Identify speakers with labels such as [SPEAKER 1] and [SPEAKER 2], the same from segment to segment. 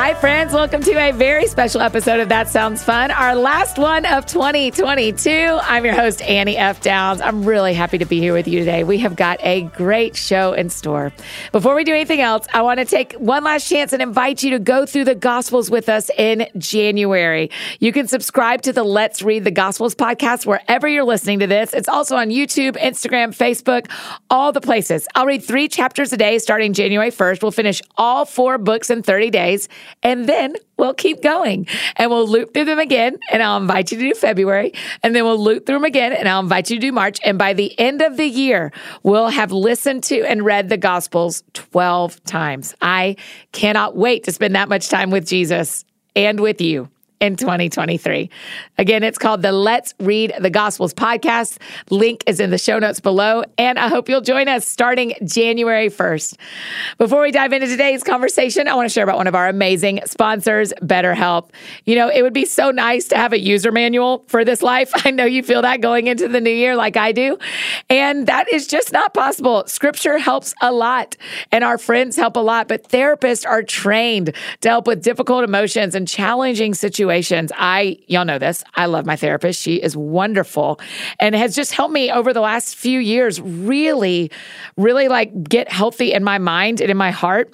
[SPEAKER 1] Hi, friends. Welcome to a very special episode of That Sounds Fun, our last one of 2022. I'm your host, Annie F. Downs. I'm really happy to be here with you today. We have got a great show in store. Before we do anything else, I want to take one last chance and invite you to go through the Gospels with us in January. You can subscribe to the Let's Read the Gospels podcast wherever you're listening to this. It's also on YouTube, Instagram, Facebook, all the places. I'll read three chapters a day starting January 1st. We'll finish all four books in 30 days. And then we'll keep going and we'll loop through them again. And I'll invite you to do February. And then we'll loop through them again and I'll invite you to do March. And by the end of the year, we'll have listened to and read the Gospels 12 times. I cannot wait to spend that much time with Jesus and with you in 2023. Again, it's called the Let's Read the Gospels podcast. Link is in the show notes below, and I hope you'll join us starting January 1st. Before we dive into today's conversation, I want to share about one of our amazing sponsors, BetterHelp. You know, it would be so nice to have a user manual for this life. I know you feel that going into the new year like I do, and that is just not possible. Scripture helps a lot, and our friends help a lot, but therapists are trained to help with difficult emotions and challenging situations situations. I, y'all know this, I love my therapist. She is wonderful and has just helped me over the last few years really, really like get healthy in my mind and in my heart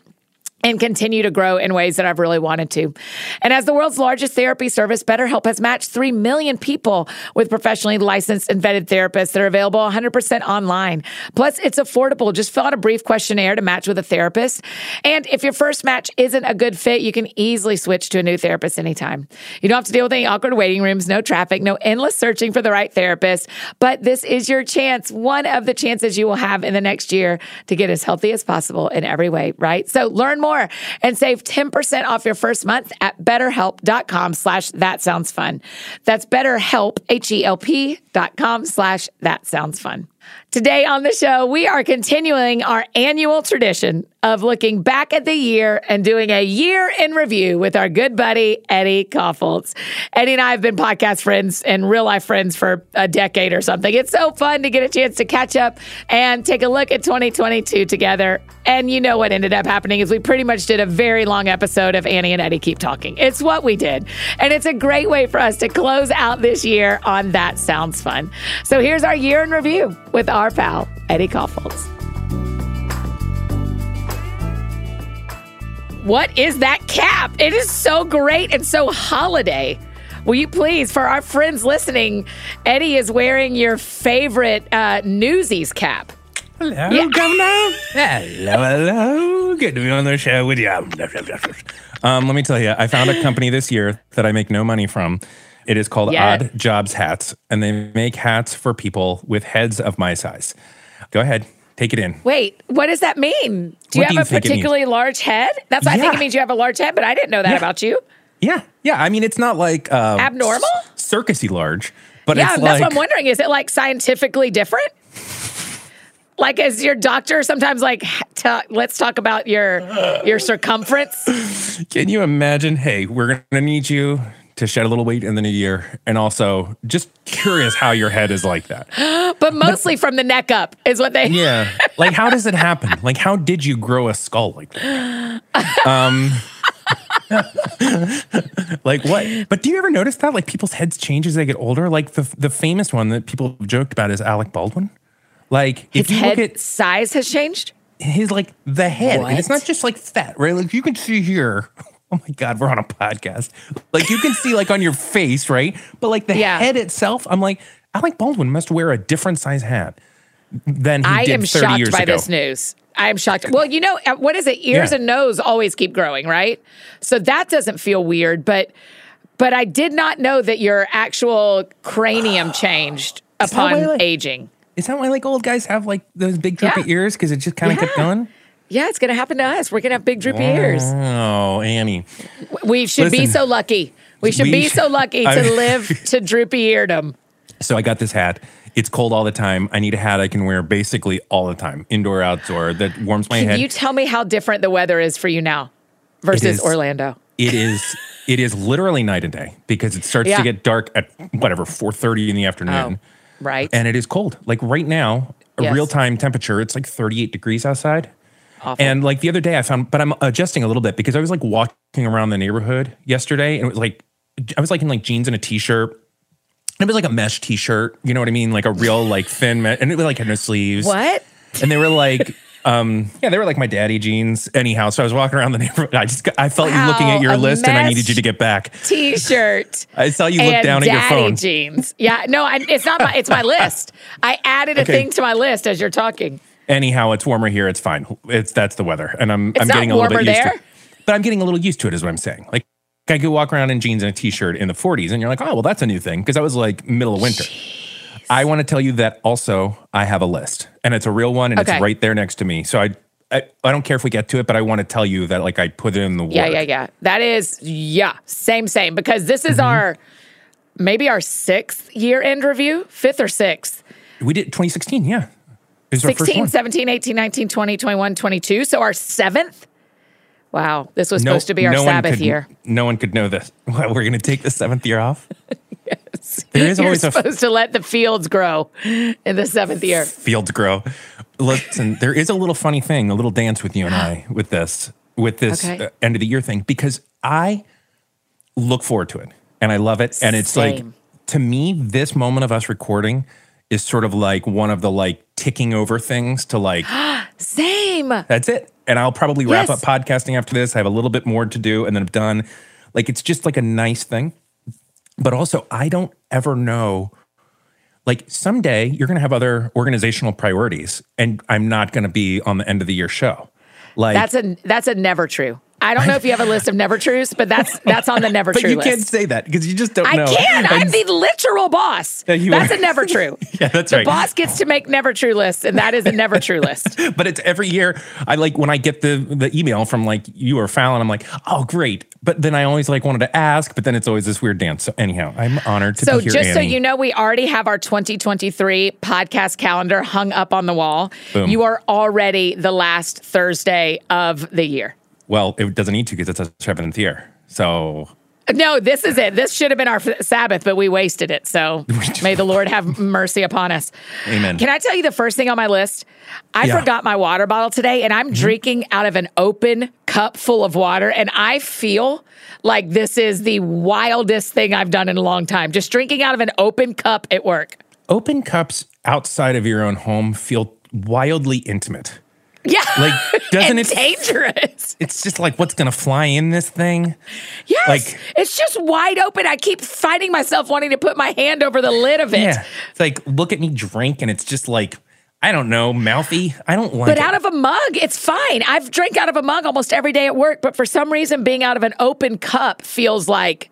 [SPEAKER 1] and continue to grow in ways that I've really wanted to. And as the world's largest therapy service, BetterHelp has matched 3 million people with professionally licensed and vetted therapists that are available 100% online. Plus, it's affordable. Just fill out a brief questionnaire to match with a therapist. And if your first match isn't a good fit, you can easily switch to a new therapist anytime. You don't have to deal with any awkward waiting rooms, no traffic, no endless searching for the right therapist. But this is your chance, one of the chances you will have in the next year to get as healthy as possible in every way, right? So learn more more and save 10% off your first month at betterhelp.com slash that sounds fun. That's betterhelp, H-E-L-P dot com slash that sounds fun. Today on the show, we are continuing our annual tradition of looking back at the year and doing a year in review with our good buddy, Eddie Kaufholz. Eddie and I have been podcast friends and real life friends for a decade or something. It's so fun to get a chance to catch up and take a look at 2022 together. And you know what ended up happening is we pretty much did a very long episode of Annie and Eddie Keep Talking. It's what we did. And it's a great way for us to close out this year on That Sounds Fun. So here's our year in review with our pal, Eddie Kaufholz. What is that cap? It is so great and so holiday. Will you please, for our friends listening, Eddie is wearing your favorite uh, Newsies cap.
[SPEAKER 2] Hello, yeah. Governor. hello, hello. Good to be on the show with you. Um, let me tell you, I found a company this year that I make no money from. It is called yeah. Odd Jobs Hats, and they make hats for people with heads of my size. Go ahead. Take it in.
[SPEAKER 1] Wait, what does that mean? Do what you have do you a particularly large head? That's what yeah. I think it means you have a large head, but I didn't know that
[SPEAKER 2] yeah.
[SPEAKER 1] about you.
[SPEAKER 2] Yeah, yeah. I mean, it's not like uh,
[SPEAKER 1] abnormal,
[SPEAKER 2] circusy large, but
[SPEAKER 1] yeah,
[SPEAKER 2] that's
[SPEAKER 1] like, what I'm wondering. Is it like scientifically different? Like, as your doctor sometimes like, t- let's talk about your your circumference.
[SPEAKER 2] Can you imagine? Hey, we're to need you to shed a little weight in the new year. And also, just curious how your head is like that.
[SPEAKER 1] But mostly from the neck up is what they.
[SPEAKER 2] Yeah. Like, how does it happen? Like, how did you grow a skull like that? Um, like what? But do you ever notice that? Like, people's heads change as they get older? Like, the, the famous one that people have joked about is Alec Baldwin. Like,
[SPEAKER 1] His
[SPEAKER 2] if you
[SPEAKER 1] head
[SPEAKER 2] look at
[SPEAKER 1] size has changed.
[SPEAKER 2] his like the head, and it's not just like fat, right? Like you can see here. Oh my God, we're on a podcast. Like you can see like on your face, right? But like the
[SPEAKER 1] Yeah.
[SPEAKER 2] head itself, I'm like, Alec Baldwin must wear a different size hat than he
[SPEAKER 1] I
[SPEAKER 2] did
[SPEAKER 1] am
[SPEAKER 2] 30
[SPEAKER 1] shocked
[SPEAKER 2] years
[SPEAKER 1] by
[SPEAKER 2] ago.
[SPEAKER 1] this news. I am shocked. Well, you know, uh, what is it? Ears
[SPEAKER 2] Yeah.
[SPEAKER 1] and nose always keep growing, right? So that doesn't feel weird, but but I did not know that your actual cranium changed upon
[SPEAKER 2] why, like-
[SPEAKER 1] aging.
[SPEAKER 2] Is that why like old guys have like those big droopy
[SPEAKER 1] Yeah.
[SPEAKER 2] ears? Because it just kind of kept going?
[SPEAKER 1] Yeah, it's going to happen to us. We're going to have big droopy ears.
[SPEAKER 2] Oh, Annie.
[SPEAKER 1] We should be so lucky. We should
[SPEAKER 2] we
[SPEAKER 1] be
[SPEAKER 2] should-
[SPEAKER 1] so lucky to
[SPEAKER 2] I-
[SPEAKER 1] live to droopy eardom.
[SPEAKER 2] So I got this hat. It's cold all the time. I need a hat I can wear basically all the time, indoor, outdoor, that warms my
[SPEAKER 1] Can
[SPEAKER 2] head.
[SPEAKER 1] you tell me how different the weather is for you now versus
[SPEAKER 2] is.
[SPEAKER 1] Orlando?
[SPEAKER 2] it is it is literally night and day because it starts
[SPEAKER 1] Yeah.
[SPEAKER 2] to get dark at whatever 4.30 in the afternoon
[SPEAKER 1] Oh, right.
[SPEAKER 2] and it is cold like right now a
[SPEAKER 1] Yes.
[SPEAKER 2] real-time temperature it's like 38 degrees outside
[SPEAKER 1] Awful.
[SPEAKER 2] and like the other day i found but i'm adjusting a little bit because i was like walking around the neighborhood yesterday and it was like i was like in like jeans and a t-shirt and it was like a mesh t-shirt you know what i mean like a real like thin mesh and it was like had no sleeves
[SPEAKER 1] what?
[SPEAKER 2] and they were like um yeah they were like my daddy jeans anyhow so i was walking around the neighborhood i just got, i felt you looking at your list and i needed you to get back
[SPEAKER 1] T-shirt.
[SPEAKER 2] I saw you look down at your
[SPEAKER 1] daddy
[SPEAKER 2] phone.
[SPEAKER 1] jeans. Yeah, no, I, it's not my. It's my list. I added a
[SPEAKER 2] Okay.
[SPEAKER 1] thing to my list as you're talking.
[SPEAKER 2] Anyhow, it's warmer here. It's fine. It's that's the weather, and I'm I'm getting a little bit used to it. But I'm getting a little used to it, is what I'm saying. Like I could walk around in jeans and a t-shirt in the 40s, and you're like, oh well, that's a new thing because that was like middle of winter. I want to tell you that also I have a list, and it's a real one, and
[SPEAKER 1] Okay.
[SPEAKER 2] it's right there next to me. So I, I I don't care if we get to it, but I want to tell you that like I put it in the work.
[SPEAKER 1] Yeah, yeah, yeah. That is yeah, same, same. Because this
[SPEAKER 2] Mm-hmm.
[SPEAKER 1] is our maybe our sixth year end review, fifth or sixth.
[SPEAKER 2] We did 2016. Yeah,
[SPEAKER 1] 16, 17, 18, 19, 20, 21, 22. So our seventh. Wow, this was
[SPEAKER 2] No-
[SPEAKER 1] supposed to be our
[SPEAKER 2] no
[SPEAKER 1] Sabbath
[SPEAKER 2] could-
[SPEAKER 1] year.
[SPEAKER 2] No one could know this. Well, we're going to take the seventh year off. Yes. There is
[SPEAKER 1] You're
[SPEAKER 2] always a
[SPEAKER 1] supposed to let the fields grow in the seventh year.
[SPEAKER 2] fields grow. Listen, there is a little funny thing, a little dance with you and I with this, with this
[SPEAKER 1] Okay.
[SPEAKER 2] uh, end of the year thing, because I look forward to it and I love it. And it's like, to me, this moment of us recording is sort of like one of the like ticking over things to like,
[SPEAKER 1] Same.
[SPEAKER 2] that's it. And I'll probably wrap
[SPEAKER 1] Yes.
[SPEAKER 2] up podcasting after this. I have a little bit more to do and then I'm done. Like, it's just like a nice thing. But also, I don't ever know. Like someday you're going to have other organizational priorities, and I'm not going to be on the end of the year show. Like
[SPEAKER 1] That's a that's a never true. I don't know if you have a list of never trues, but that's that's on the never true.
[SPEAKER 2] but
[SPEAKER 1] true
[SPEAKER 2] you
[SPEAKER 1] list.
[SPEAKER 2] can't say that because you just don't
[SPEAKER 1] I
[SPEAKER 2] know.
[SPEAKER 1] can. I'm
[SPEAKER 2] And-
[SPEAKER 1] the literal boss.
[SPEAKER 2] Yeah,
[SPEAKER 1] That's
[SPEAKER 2] are.
[SPEAKER 1] a never true.
[SPEAKER 2] Yeah, that's
[SPEAKER 1] the
[SPEAKER 2] right.
[SPEAKER 1] boss gets to make never true lists, and that is a never true list.
[SPEAKER 2] but it's every year. I like when I get the the email from like you or Fallon. I'm like, oh great. But then I always like wanted to ask, but then it's always this weird dance. So anyhow, I'm honored to
[SPEAKER 1] So
[SPEAKER 2] be here.
[SPEAKER 1] So just so you know, we already have our 2023 podcast calendar hung up on the wall.
[SPEAKER 2] Boom.
[SPEAKER 1] You are already the last Thursday of the year.
[SPEAKER 2] Well, it doesn't need to because it's a seventh year. So
[SPEAKER 1] No, this is it. This should have been our f- Sabbath, but we wasted it. So may the Lord have mercy upon us.
[SPEAKER 2] Amen.
[SPEAKER 1] Can I tell you the first thing on my list? I
[SPEAKER 2] Yeah.
[SPEAKER 1] forgot my water bottle today and I'm mm-hmm. drinking out of an open cup full of water. And I feel like this is the wildest thing I've done in a long time. Just drinking out of an open cup at work.
[SPEAKER 2] open cups outside of your own home feel wildly intimate.
[SPEAKER 1] Yeah.
[SPEAKER 2] Like, doesn't it-
[SPEAKER 1] dangerous.
[SPEAKER 2] It's just like what's gonna fly in this thing.
[SPEAKER 1] Yes.
[SPEAKER 2] Like-
[SPEAKER 1] it's just wide open. I keep finding myself wanting to put my hand over the lid of it.
[SPEAKER 2] Yeah, it's like look at me drink, and it's just like I don't know, mouthy. I don't like
[SPEAKER 1] But
[SPEAKER 2] it.
[SPEAKER 1] out of a mug, it's fine. I've drank out of a mug almost every day at work, but for some reason, being out of an open cup feels like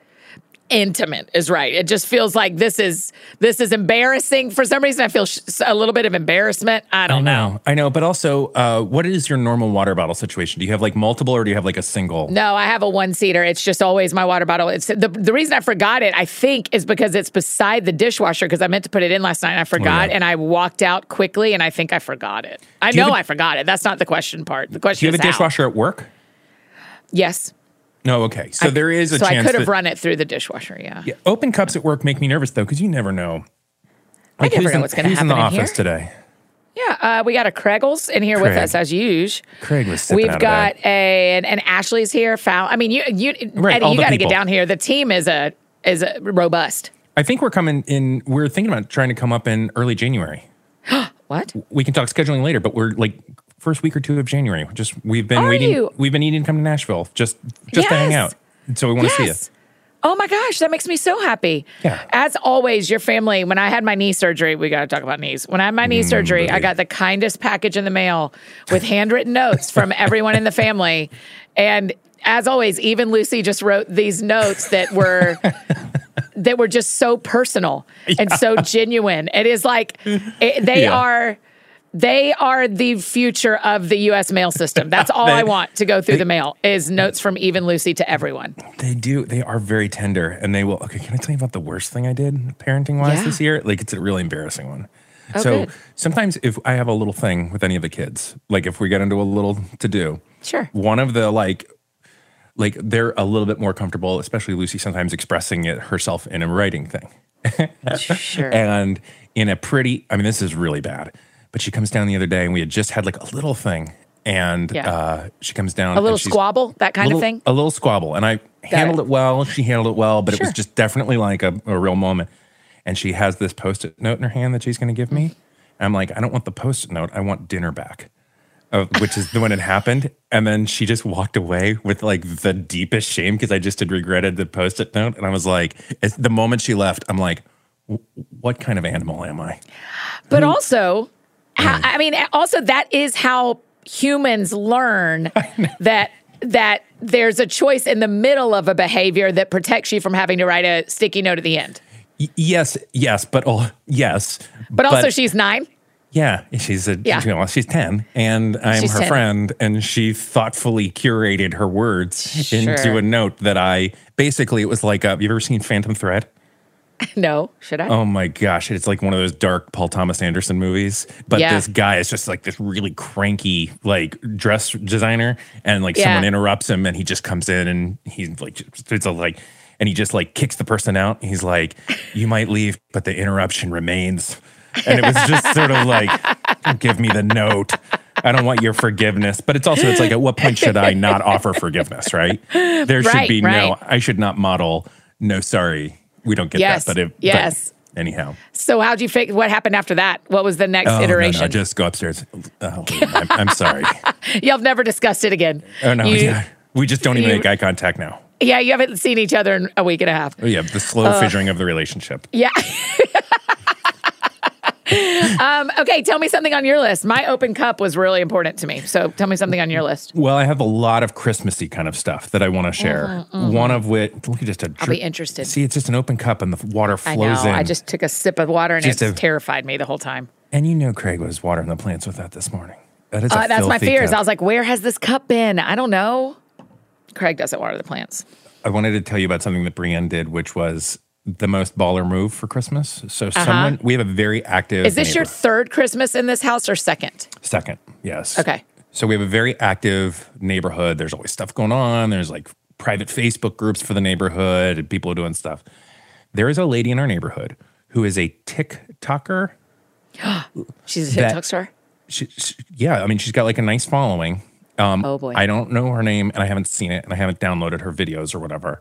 [SPEAKER 1] intimate is right. It just feels like this is this is embarrassing. For some reason, I feel sh- a little bit of embarrassment. I don't
[SPEAKER 2] I know, I know, but also, uh, what is your normal water bottle situation? Do you have like multiple, or do you have like a single?
[SPEAKER 1] No, I have a one seater. It's just always my water bottle. It's the the reason I forgot it. I think is because it's beside the dishwasher because I meant to put it in last night and I forgot,
[SPEAKER 2] Oh, yeah.
[SPEAKER 1] and I walked out quickly and I think I forgot it. I know
[SPEAKER 2] a-
[SPEAKER 1] I forgot it. That's not the question part. The question.
[SPEAKER 2] Do you have a
[SPEAKER 1] how.
[SPEAKER 2] dishwasher at work?
[SPEAKER 1] Yes.
[SPEAKER 2] No, okay. So there is a
[SPEAKER 1] so I could have run it through the dishwasher. Yeah.
[SPEAKER 2] Yeah, open cups at work make me nervous though, because you never know. Like
[SPEAKER 1] never
[SPEAKER 2] who's
[SPEAKER 1] know
[SPEAKER 2] in,
[SPEAKER 1] what's gonna
[SPEAKER 2] who's in the
[SPEAKER 1] in
[SPEAKER 2] office
[SPEAKER 1] here.
[SPEAKER 2] today?
[SPEAKER 1] Yeah, uh, we got a Craigles in here with us as usual.
[SPEAKER 2] Craig was sipping
[SPEAKER 1] We've got a and, and Ashley's here. Foul. I mean, you you
[SPEAKER 2] Right,
[SPEAKER 1] Eddie, you got to get down here. The team is a is a robust.
[SPEAKER 2] I think we're coming in. We're thinking about trying to come up in early January.
[SPEAKER 1] What?
[SPEAKER 2] We can talk scheduling later, but we're like first week or two of January. Just we've been
[SPEAKER 1] Are
[SPEAKER 2] waiting.
[SPEAKER 1] you?
[SPEAKER 2] We've been needing to come to Nashville just just to hang out. So we want to see you.
[SPEAKER 1] Oh my gosh, that makes me so happy.
[SPEAKER 2] Yeah.
[SPEAKER 1] As always, your family, when I had my knee surgery, we got to talk about knees. When I had my
[SPEAKER 2] Mm,
[SPEAKER 1] knee surgery, I got the kindest package in the mail with handwritten notes from everyone in the family. And as always, even Lucy just wrote these notes that were that were just so personal and so genuine. It is like it, they
[SPEAKER 2] Yeah.
[SPEAKER 1] are they are the future of the US mail system. That's all I want to go through the mail is notes from even Lucy to everyone.
[SPEAKER 2] They do. They are very tender, and they will. Okay, can I tell you about the worst thing I did parenting wise
[SPEAKER 1] Yeah.
[SPEAKER 2] this year? Like it's a really embarrassing one.
[SPEAKER 1] Oh,
[SPEAKER 2] so
[SPEAKER 1] good.
[SPEAKER 2] sometimes if I have a little thing with any of the kids, like if we get into a little to do,
[SPEAKER 1] Sure.
[SPEAKER 2] one of the like like they're a little bit more comfortable especially lucy sometimes expressing it herself in a writing thing
[SPEAKER 1] Sure.
[SPEAKER 2] and in a pretty i mean this is really bad but she comes down the other day and we had just had like a little thing and
[SPEAKER 1] Yeah.
[SPEAKER 2] uh, she comes down
[SPEAKER 1] a little squabble, that kind
[SPEAKER 2] little-
[SPEAKER 1] of thing.
[SPEAKER 2] a little squabble and i handled
[SPEAKER 1] it.
[SPEAKER 2] it. well she handled it well but it was just definitely like a, a real moment and she has this post-it note in her hand that she's going to give me and i'm like i don't want the post-it note i want dinner back uh, which is the one that happened. And then she just walked away with like the deepest shame because I just had regretted the post it note. And I was like, it's, the moment she left, I'm like, what kind of animal am I?
[SPEAKER 1] But also, how, I mean, also that is how humans learn that that there's a choice in the middle of a behavior that protects you from having to write a sticky note at the end.
[SPEAKER 2] Y- yes, yes, but oh, yes.
[SPEAKER 1] But also, she's nine.
[SPEAKER 2] yeah, she's a
[SPEAKER 1] Yeah.
[SPEAKER 2] well, she's ten, and I'm
[SPEAKER 1] She's
[SPEAKER 2] her
[SPEAKER 1] 10.
[SPEAKER 2] friend, and she thoughtfully curated her words into a note that I basically it was like a, you ever seen Phantom Thread?
[SPEAKER 1] No, should I?
[SPEAKER 2] Oh my gosh, it's like one of those dark Paul Thomas Anderson movies. But
[SPEAKER 1] Yeah.
[SPEAKER 2] this guy is just like this really cranky like dress designer, and like
[SPEAKER 1] Yeah.
[SPEAKER 2] someone interrupts him, and he just comes in and he's like, it's a, like, and he just like kicks the person out. He's like, "You might leave, but the interruption remains." And it was just sort of like, "Give me the note." I don't want your forgiveness, but it's also it's like at what point should I not offer forgiveness, right? There should
[SPEAKER 1] Right,
[SPEAKER 2] be no. I should not model no sorry. We don't get
[SPEAKER 1] Yes,
[SPEAKER 2] that, but if but
[SPEAKER 1] yes.
[SPEAKER 2] anyhow.
[SPEAKER 1] So how'd you fix? What happened after that? What was the next
[SPEAKER 2] Oh, no,
[SPEAKER 1] iteration?
[SPEAKER 2] no, just go upstairs. Oh, I'm, I'm sorry.
[SPEAKER 1] Y'all have never discussed it again.
[SPEAKER 2] Oh no,
[SPEAKER 1] You-
[SPEAKER 2] yeah. we just don't even
[SPEAKER 1] you-
[SPEAKER 2] make eye contact now.
[SPEAKER 1] yeah, you haven't seen each other in a week and a half.
[SPEAKER 2] Oh yeah, the slow
[SPEAKER 1] Uh,
[SPEAKER 2] fissuring of the relationship.
[SPEAKER 1] Yeah. um, okay, tell me something on your list. My open cup was really important to me. So tell me something on your list.
[SPEAKER 2] Well, I have a lot of Christmassy kind of stuff that I want to share. One of which, look at just a.
[SPEAKER 1] Mm-hmm, I'll be interested.
[SPEAKER 2] See, it's just an open cup and the water
[SPEAKER 1] I
[SPEAKER 2] flows
[SPEAKER 1] know.
[SPEAKER 2] in.
[SPEAKER 1] I just took a sip of water and it
[SPEAKER 2] Just
[SPEAKER 1] it's
[SPEAKER 2] a-
[SPEAKER 1] terrified me the whole time.
[SPEAKER 2] and you know, Craig was watering the plants with that this morning. That is
[SPEAKER 1] Uh, that's my fears.
[SPEAKER 2] cup.
[SPEAKER 1] I was like, where has this cup been? I don't know. Craig doesn't water the plants.
[SPEAKER 2] I wanted to tell you about something that Brienne did, which was the most baller move for Christmas. So someone we have a very active.
[SPEAKER 1] Uh-huh. Is this your third Christmas in this house or second?
[SPEAKER 2] second? Yes.
[SPEAKER 1] Okay.
[SPEAKER 2] So we have a very active neighborhood. There's always stuff going on. There's like private Facebook groups for the neighborhood and people are doing stuff. There is a lady in our neighborhood who is a TikToker.
[SPEAKER 1] She's a TikTok star.
[SPEAKER 2] She, she- yeah, I mean, she's got like a nice following. Um,
[SPEAKER 1] Oh, boy.
[SPEAKER 2] I don't know her name and I haven't seen it and I haven't downloaded her videos or whatever.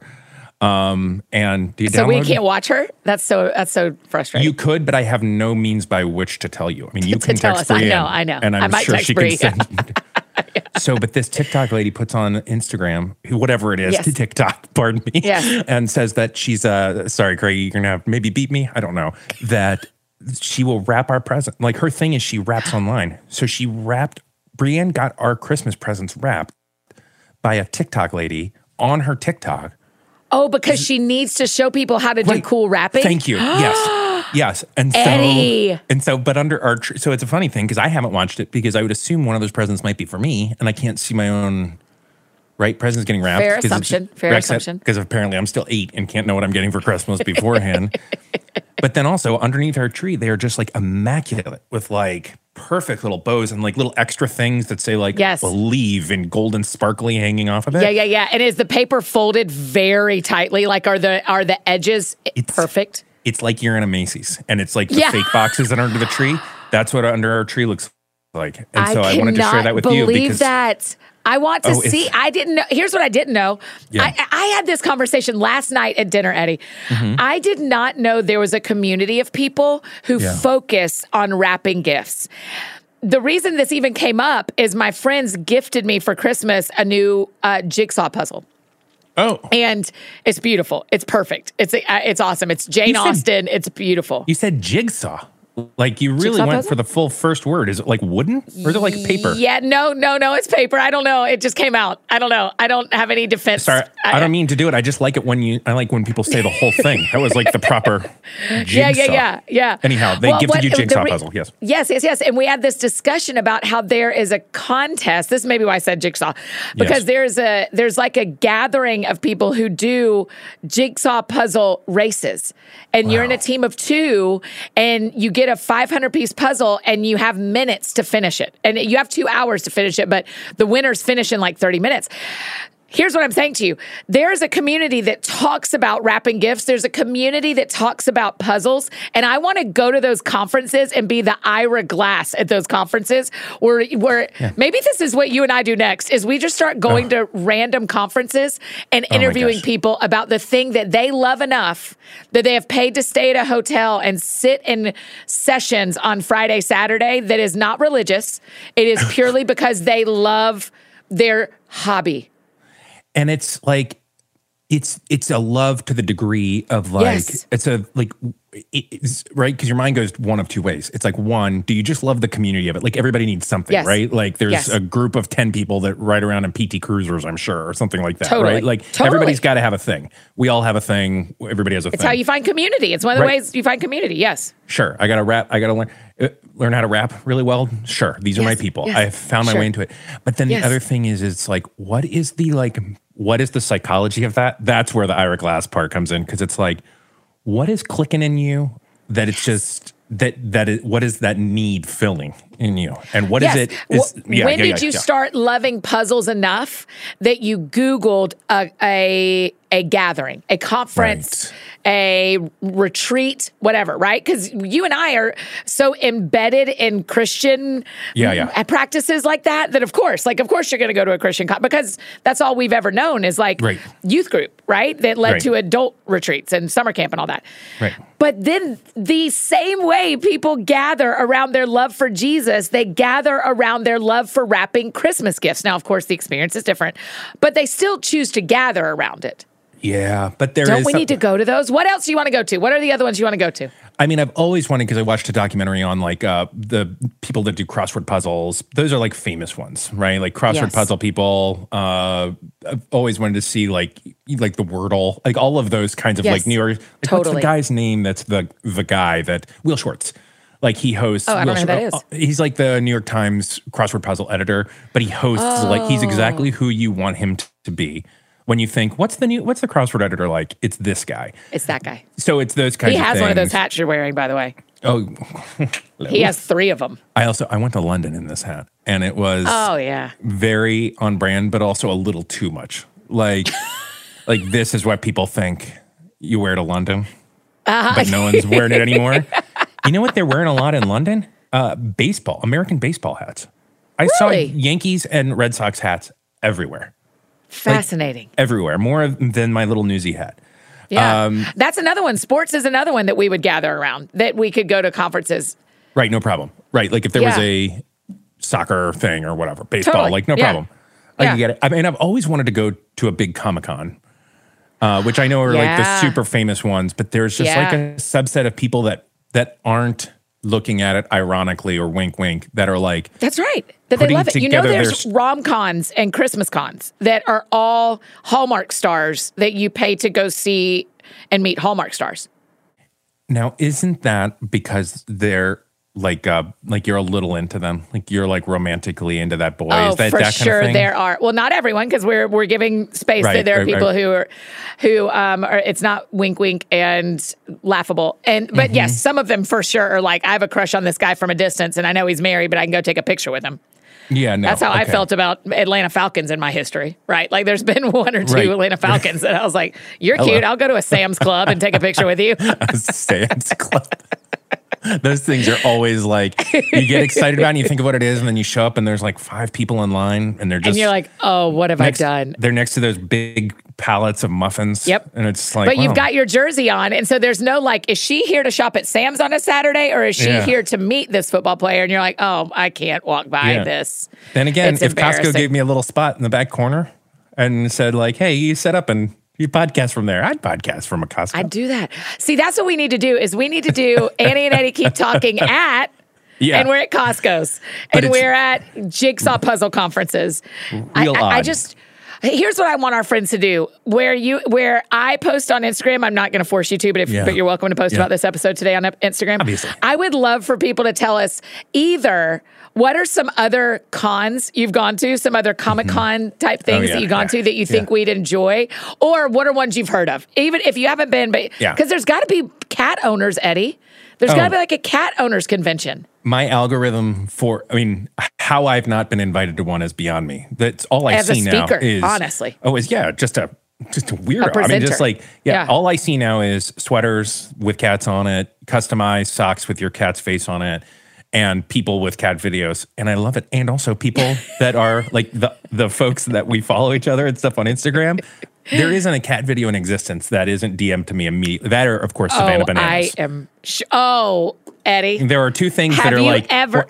[SPEAKER 2] Um, and do you
[SPEAKER 1] So we can't watch her. That's so that's so frustrating.
[SPEAKER 2] You could, but I have no means by which to tell you. I mean, you can
[SPEAKER 1] tell
[SPEAKER 2] text
[SPEAKER 1] us. I know, I know.
[SPEAKER 2] and I'm
[SPEAKER 1] I might
[SPEAKER 2] sure
[SPEAKER 1] text
[SPEAKER 2] she
[SPEAKER 1] Bri,
[SPEAKER 2] can send. So, but this TikTok lady puts on Instagram, whatever it is,
[SPEAKER 1] Yes.
[SPEAKER 2] to TikTok, pardon me,
[SPEAKER 1] Yes.
[SPEAKER 2] and says that she's uh sorry, Craig, you're gonna have maybe beat me. I don't know that she will wrap our present. Like her thing is she wraps online, so she wrapped. Brienne got our Christmas presents wrapped by a TikTok lady on her TikTok
[SPEAKER 1] Oh, because she needs to show people how to do cool wrapping.
[SPEAKER 2] Thank you. Yes. Yes. And so,
[SPEAKER 1] Eddie.
[SPEAKER 2] and so, but under our, tr- so it's a funny thing because I haven't watched it because I would assume one of those presents might be for me and I can't see my own, right? Presents getting wrapped.
[SPEAKER 1] Fair assumption. Fair assumption.
[SPEAKER 2] Because apparently I'm still eight and can't know what I'm getting for Christmas beforehand. but then also underneath our tree, they are just like immaculate with like perfect little bows and like little extra things that say like
[SPEAKER 1] Yes.
[SPEAKER 2] believe in gold and sparkly hanging off of it.
[SPEAKER 1] Yeah, yeah, yeah. And is the paper folded very tightly? Like are the are the edges
[SPEAKER 2] It's-
[SPEAKER 1] perfect?
[SPEAKER 2] it's like you're in a Macy's and it's like the
[SPEAKER 1] Yeah.
[SPEAKER 2] fake boxes that are under the tree. That's what under our tree looks like. And so I, wanted to share that with you
[SPEAKER 1] believe
[SPEAKER 2] because
[SPEAKER 1] that. I want to
[SPEAKER 2] Oh,
[SPEAKER 1] see. I didn't know. Here's what I didn't know.
[SPEAKER 2] Yeah.
[SPEAKER 1] I, I had this conversation last night at dinner, Eddie.
[SPEAKER 2] Mm-hmm.
[SPEAKER 1] I did not know there was a community of people who
[SPEAKER 2] Yeah.
[SPEAKER 1] focus on wrapping gifts. The reason this even came up is my friends gifted me for Christmas a new uh, jigsaw puzzle.
[SPEAKER 2] oh,
[SPEAKER 1] And it's beautiful. It's perfect. It's uh, it's awesome. It's Jane
[SPEAKER 2] said-
[SPEAKER 1] Austen. It's beautiful.
[SPEAKER 2] you said jigsaw. Like you really
[SPEAKER 1] Jigsaw
[SPEAKER 2] went
[SPEAKER 1] puzzle?
[SPEAKER 2] for the full first word. Is it like wooden or is it like paper?
[SPEAKER 1] Yeah, no, no, no. It's paper. I don't know. It just came out. I don't know. I don't have any defense.
[SPEAKER 2] Sorry, I, don't mean to do it. I just like it when you. I like when people say the whole thing. That was like the proper jigsaw.
[SPEAKER 1] Yeah, yeah, yeah, yeah.
[SPEAKER 2] Anyhow, they
[SPEAKER 1] Well,
[SPEAKER 2] gifted
[SPEAKER 1] what-
[SPEAKER 2] you jigsaw
[SPEAKER 1] re-
[SPEAKER 2] puzzle. Yes.
[SPEAKER 1] Yes, yes, yes. And we had this discussion about how there is a contest. This may be why I said jigsaw. Because
[SPEAKER 2] Yes.
[SPEAKER 1] there's a there's like a gathering of people who do jigsaw puzzle races. And you're in a team of two and you get a 500 piece puzzle and you have minutes to finish it. And you have 2 hours to finish it, but the winners finish in like 30 minutes. Here's what I'm saying to you. There's a community that talks about wrapping gifts. There's a community that talks about puzzles. And I want to go to those conferences and be the Ira Glass at those conferences where, where maybe this is what you and I do next is we just start going oh. to random conferences and oh
[SPEAKER 2] my
[SPEAKER 1] interviewing people about the thing that they love enough that they have paid to stay at a hotel and sit in sessions on Friday, Saturday that is not religious. It is purely because they love their hobby.
[SPEAKER 2] And it's like it's it's a love to the degree of like
[SPEAKER 1] Yes.
[SPEAKER 2] it's a like it's right because your mind goes one of two ways it's like one do you just love the community of it like everybody needs something
[SPEAKER 1] Yes.
[SPEAKER 2] right like there's
[SPEAKER 1] Yes.
[SPEAKER 2] a group of 10 people that ride around in pt cruisers i'm sure or something like that
[SPEAKER 1] Totally.
[SPEAKER 2] right like
[SPEAKER 1] Totally.
[SPEAKER 2] everybody's got to have a thing we all have a thing everybody has a
[SPEAKER 1] It's
[SPEAKER 2] thing
[SPEAKER 1] how you find community. It's one of the
[SPEAKER 2] Right.
[SPEAKER 1] ways you find community. Yes.
[SPEAKER 2] Sure, I got to wrap. I got to learn uh, learn how to wrap really well. Sure, these are my people. I have found my
[SPEAKER 1] sure.
[SPEAKER 2] way into it. But then the other thing is, it's like, what is the like, what is the psychology of that? That's where the Ira Glass part comes in because it's like, what is clicking in you that it's just that that is what is that need filling in you, and what is
[SPEAKER 1] yes.
[SPEAKER 2] it? Is,
[SPEAKER 1] Wh-
[SPEAKER 2] yeah,
[SPEAKER 1] when
[SPEAKER 2] yeah,
[SPEAKER 1] did
[SPEAKER 2] yeah,
[SPEAKER 1] you start loving puzzles enough that you Googled a a, a gathering, a conference, a retreat, whatever, right? Because you and I are so embedded in Christian
[SPEAKER 2] Yeah, yeah.
[SPEAKER 1] practices like that that of course, like of course you're going to go to a Christian con- because that's all we've ever known is like
[SPEAKER 2] Right.
[SPEAKER 1] youth group, right? That led
[SPEAKER 2] Right.
[SPEAKER 1] to adult retreats and summer camp and all that.
[SPEAKER 2] Right.
[SPEAKER 1] But then the same way people gather around their love for Jesus, they gather around their love for wrapping Christmas gifts. Now, of course, the experience is different, but they still choose to gather around it.
[SPEAKER 2] Yeah, but there
[SPEAKER 1] Don't we
[SPEAKER 2] some-
[SPEAKER 1] need to go to those? What else do you want to go to? What are the other ones you want to go to?
[SPEAKER 2] I mean, I've always wanted because I watched a documentary on like uh, the people that do crossword puzzles. Those are like famous ones, right? Like crossword
[SPEAKER 1] Yes.
[SPEAKER 2] puzzle people. Uh, I've always wanted to see like like the Wordle, like all of those kinds of
[SPEAKER 1] Yes,
[SPEAKER 2] like New York. Like, What's
[SPEAKER 1] totally.
[SPEAKER 2] the guy's name? That's the the guy that Will Shortz. Like he hosts.
[SPEAKER 1] Oh, I don't know who that
[SPEAKER 2] Shortz-
[SPEAKER 1] is.
[SPEAKER 2] He's like the New York Times crossword puzzle editor, but he hosts like he's exactly
[SPEAKER 1] Oh.
[SPEAKER 2] who you want him to be. When you think, what's the new, what's the crossword editor like? It's this guy.
[SPEAKER 1] It's that guy.
[SPEAKER 2] So it's those kinds
[SPEAKER 1] He
[SPEAKER 2] of
[SPEAKER 1] has one of those hats you're wearing, by the way.
[SPEAKER 2] Oh,
[SPEAKER 1] He has three of them.
[SPEAKER 2] I also I went to London in this hat, and it was
[SPEAKER 1] Oh, yeah.
[SPEAKER 2] very on brand, but also a little too much. Like, like this is what people think you wear to London,
[SPEAKER 1] Uh-huh.
[SPEAKER 2] but no one's wearing it anymore. You know what they're wearing a lot in London? Uh, baseball, American baseball hats. I saw Yankees and Red Sox hats everywhere,
[SPEAKER 1] Fascinating.
[SPEAKER 2] everywhere, more than my little newsy hat.
[SPEAKER 1] Yeah.
[SPEAKER 2] Um,
[SPEAKER 1] That's another one. Sports is another one that we would gather around, that we could go to conferences.
[SPEAKER 2] Right, no problem. Right, like if there was a soccer thing or whatever, baseball,
[SPEAKER 1] Totally.
[SPEAKER 2] like no
[SPEAKER 1] Yeah.
[SPEAKER 2] problem. I
[SPEAKER 1] Yeah.
[SPEAKER 2] can get it. I mean, I've always wanted to go to a big Comic Con, uh, which I know are like the super famous ones, but there's just like a subset of people that that aren't looking at it ironically or wink wink that are like
[SPEAKER 1] That's right. That they love it. You know, there's
[SPEAKER 2] s-
[SPEAKER 1] rom cons and Christmas cons that are all Hallmark stars that you pay to go see and meet Hallmark stars.
[SPEAKER 2] now isn't that because they're like uh like you're a little into them like you're like romantically into that boy
[SPEAKER 1] Oh,
[SPEAKER 2] is that
[SPEAKER 1] for
[SPEAKER 2] that
[SPEAKER 1] sure there are. Well, not everyone because we're we're giving space.
[SPEAKER 2] Right,
[SPEAKER 1] that there are people
[SPEAKER 2] right.
[SPEAKER 1] who are who um are. It's not wink wink and laughable. And but
[SPEAKER 2] Mm-hmm.
[SPEAKER 1] yes, some of them for sure are like I have a crush on this guy from a distance, and I know he's married, but I can go take a picture with him.
[SPEAKER 2] yeah no
[SPEAKER 1] That's how I felt about Atlanta Falcons in my history, right? Like there's been one or two
[SPEAKER 2] Right.
[SPEAKER 1] Atlanta Falcons that I was like, you're
[SPEAKER 2] Hello.
[SPEAKER 1] cute. I'll go to a Sam's Club and take a picture with you.
[SPEAKER 2] Sam's Club. Those things are always like you get excited about it and you think of what it is, and then you show up and there's like five people in line and they're just
[SPEAKER 1] and you're like, oh, what have
[SPEAKER 2] next,
[SPEAKER 1] I done?
[SPEAKER 2] They're next to those big pallets of muffins.
[SPEAKER 1] Yep.
[SPEAKER 2] And it's like
[SPEAKER 1] But you've got your jersey on. And so there's no like, is she here to shop at Sam's on a Saturday or is she
[SPEAKER 2] Yeah.
[SPEAKER 1] here to meet this football player? And you're like, oh, I can't walk by
[SPEAKER 2] Yeah.
[SPEAKER 1] this.
[SPEAKER 2] Then again,
[SPEAKER 1] It's
[SPEAKER 2] if Costco gave me a little spot in the back corner and said like, "Hey, you set up and you podcast from there," I'd podcast from a Costco.
[SPEAKER 1] I'd do that. See, that's what we need to do is we need to do Annie and Eddie keep talking at
[SPEAKER 2] yeah.
[SPEAKER 1] and we're at Costco's
[SPEAKER 2] But
[SPEAKER 1] and we're at jigsaw puzzle conferences. I,
[SPEAKER 2] Real
[SPEAKER 1] I- I just here's what I want our friends to do. Where you where I post on Instagram, I'm not going to force you to, but if
[SPEAKER 2] Yeah.
[SPEAKER 1] but you're welcome to post
[SPEAKER 2] Yeah.
[SPEAKER 1] about this episode today on Instagram.
[SPEAKER 2] Obviously.
[SPEAKER 1] I would love for people to tell us either what are some other cons you've gone to, some other Comic Con type things
[SPEAKER 2] Mm-hmm. Oh, yeah.
[SPEAKER 1] that you've gone to that you think
[SPEAKER 2] Yeah.
[SPEAKER 1] we'd enjoy, or what are ones you've heard of, even if you haven't been, but
[SPEAKER 2] Yeah.
[SPEAKER 1] because there's got to be cat owners, Eddie. There's got to
[SPEAKER 2] Oh.
[SPEAKER 1] be like a cat owners convention.
[SPEAKER 2] My algorithm for, I mean, how I've not been invited to one is beyond me. That's all I
[SPEAKER 1] As a
[SPEAKER 2] see
[SPEAKER 1] speaker,
[SPEAKER 2] now is
[SPEAKER 1] honestly.
[SPEAKER 2] Oh, is yeah, just a just a weirdo. I mean, just like yeah,
[SPEAKER 1] Yeah.
[SPEAKER 2] all I see now is sweaters with cats on it, customized socks with your cat's face on it, and people with cat videos, and I love it. And also people that are like the the folks that we follow each other and stuff on Instagram. There isn't a cat video in existence that isn't DM'd to me immediately. That are, of course, Savannah
[SPEAKER 1] oh,
[SPEAKER 2] Bananas.
[SPEAKER 1] I am. Sh- oh, Eddie.
[SPEAKER 2] there are two things
[SPEAKER 1] Have
[SPEAKER 2] that are
[SPEAKER 1] you
[SPEAKER 2] like
[SPEAKER 1] ever-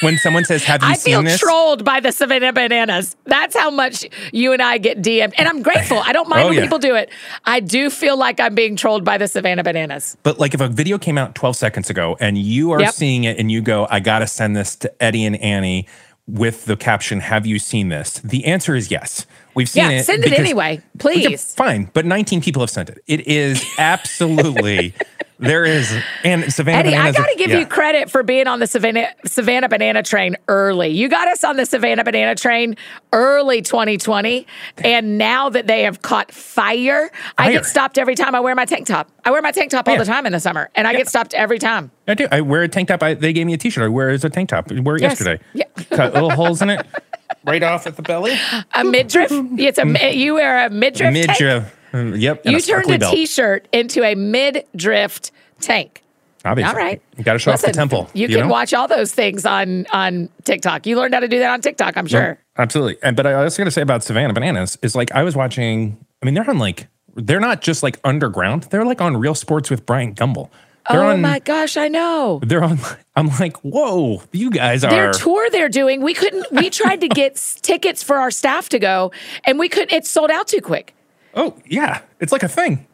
[SPEAKER 2] when someone says, "Have you
[SPEAKER 1] I
[SPEAKER 2] seen this?"
[SPEAKER 1] I feel
[SPEAKER 2] this?"
[SPEAKER 1] trolled by the Savannah Bananas. That's how much you and I get DM'd. And I'm grateful. I don't mind
[SPEAKER 2] Oh,
[SPEAKER 1] when
[SPEAKER 2] yeah.
[SPEAKER 1] people do it. I do feel like I'm being trolled by the Savannah Bananas.
[SPEAKER 2] But like if a video came out 12 seconds ago and you are
[SPEAKER 1] Yep.
[SPEAKER 2] seeing it and you go, I got to send this to Eddie and Annie with the caption, Have you seen this? The answer is yes. We've seen
[SPEAKER 1] Yeah,
[SPEAKER 2] it.
[SPEAKER 1] send it
[SPEAKER 2] because-
[SPEAKER 1] anyway,
[SPEAKER 2] Okay,
[SPEAKER 1] please.
[SPEAKER 2] fine. But 19 people have sent it. It is absolutely, there is, and Savannah
[SPEAKER 1] Eddie, I got to give
[SPEAKER 2] yeah.
[SPEAKER 1] you credit for being on the Savannah, Savannah Banana Train early. You got us on the Savannah Banana Train early 2020. And now that they have caught fire, I get stopped every time I wear my tank top. I wear my tank top all
[SPEAKER 2] Yeah.
[SPEAKER 1] the time in the summer, and I get stopped every time.
[SPEAKER 2] I do. I wear a tank top. I, they gave me a t shirt. I wear it as a tank top. I wore it
[SPEAKER 1] Yes.
[SPEAKER 2] yesterday.
[SPEAKER 1] Yeah.
[SPEAKER 2] Cut little holes in it. Right off at the belly.
[SPEAKER 1] A midriff? It's a you wear a midriff.
[SPEAKER 2] Midriff. Uh, Yep.
[SPEAKER 1] You
[SPEAKER 2] a
[SPEAKER 1] turned
[SPEAKER 2] sparkly
[SPEAKER 1] a
[SPEAKER 2] belt.
[SPEAKER 1] t-shirt into a mid-drift tank.
[SPEAKER 2] Obviously.
[SPEAKER 1] All right.
[SPEAKER 2] You got to show off the temple.
[SPEAKER 1] You, can
[SPEAKER 2] know?
[SPEAKER 1] watch all those things on on TikTok. You learned how to do that on TikTok, I'm sure.
[SPEAKER 2] Absolutely. And but I also got to say about Savannah Bananas is like I was watching. I mean, they're on like they're not just like underground. They're like on Real Sports with Bryant Gumbel. They're
[SPEAKER 1] Oh
[SPEAKER 2] on.
[SPEAKER 1] my gosh, I know.
[SPEAKER 2] They're on. I'm like, whoa! You guys are.
[SPEAKER 1] Their tour they're doing, we couldn't we tried to get tickets for our staff to go and we couldn't It sold out too quick.
[SPEAKER 2] oh yeah, it's like a thing.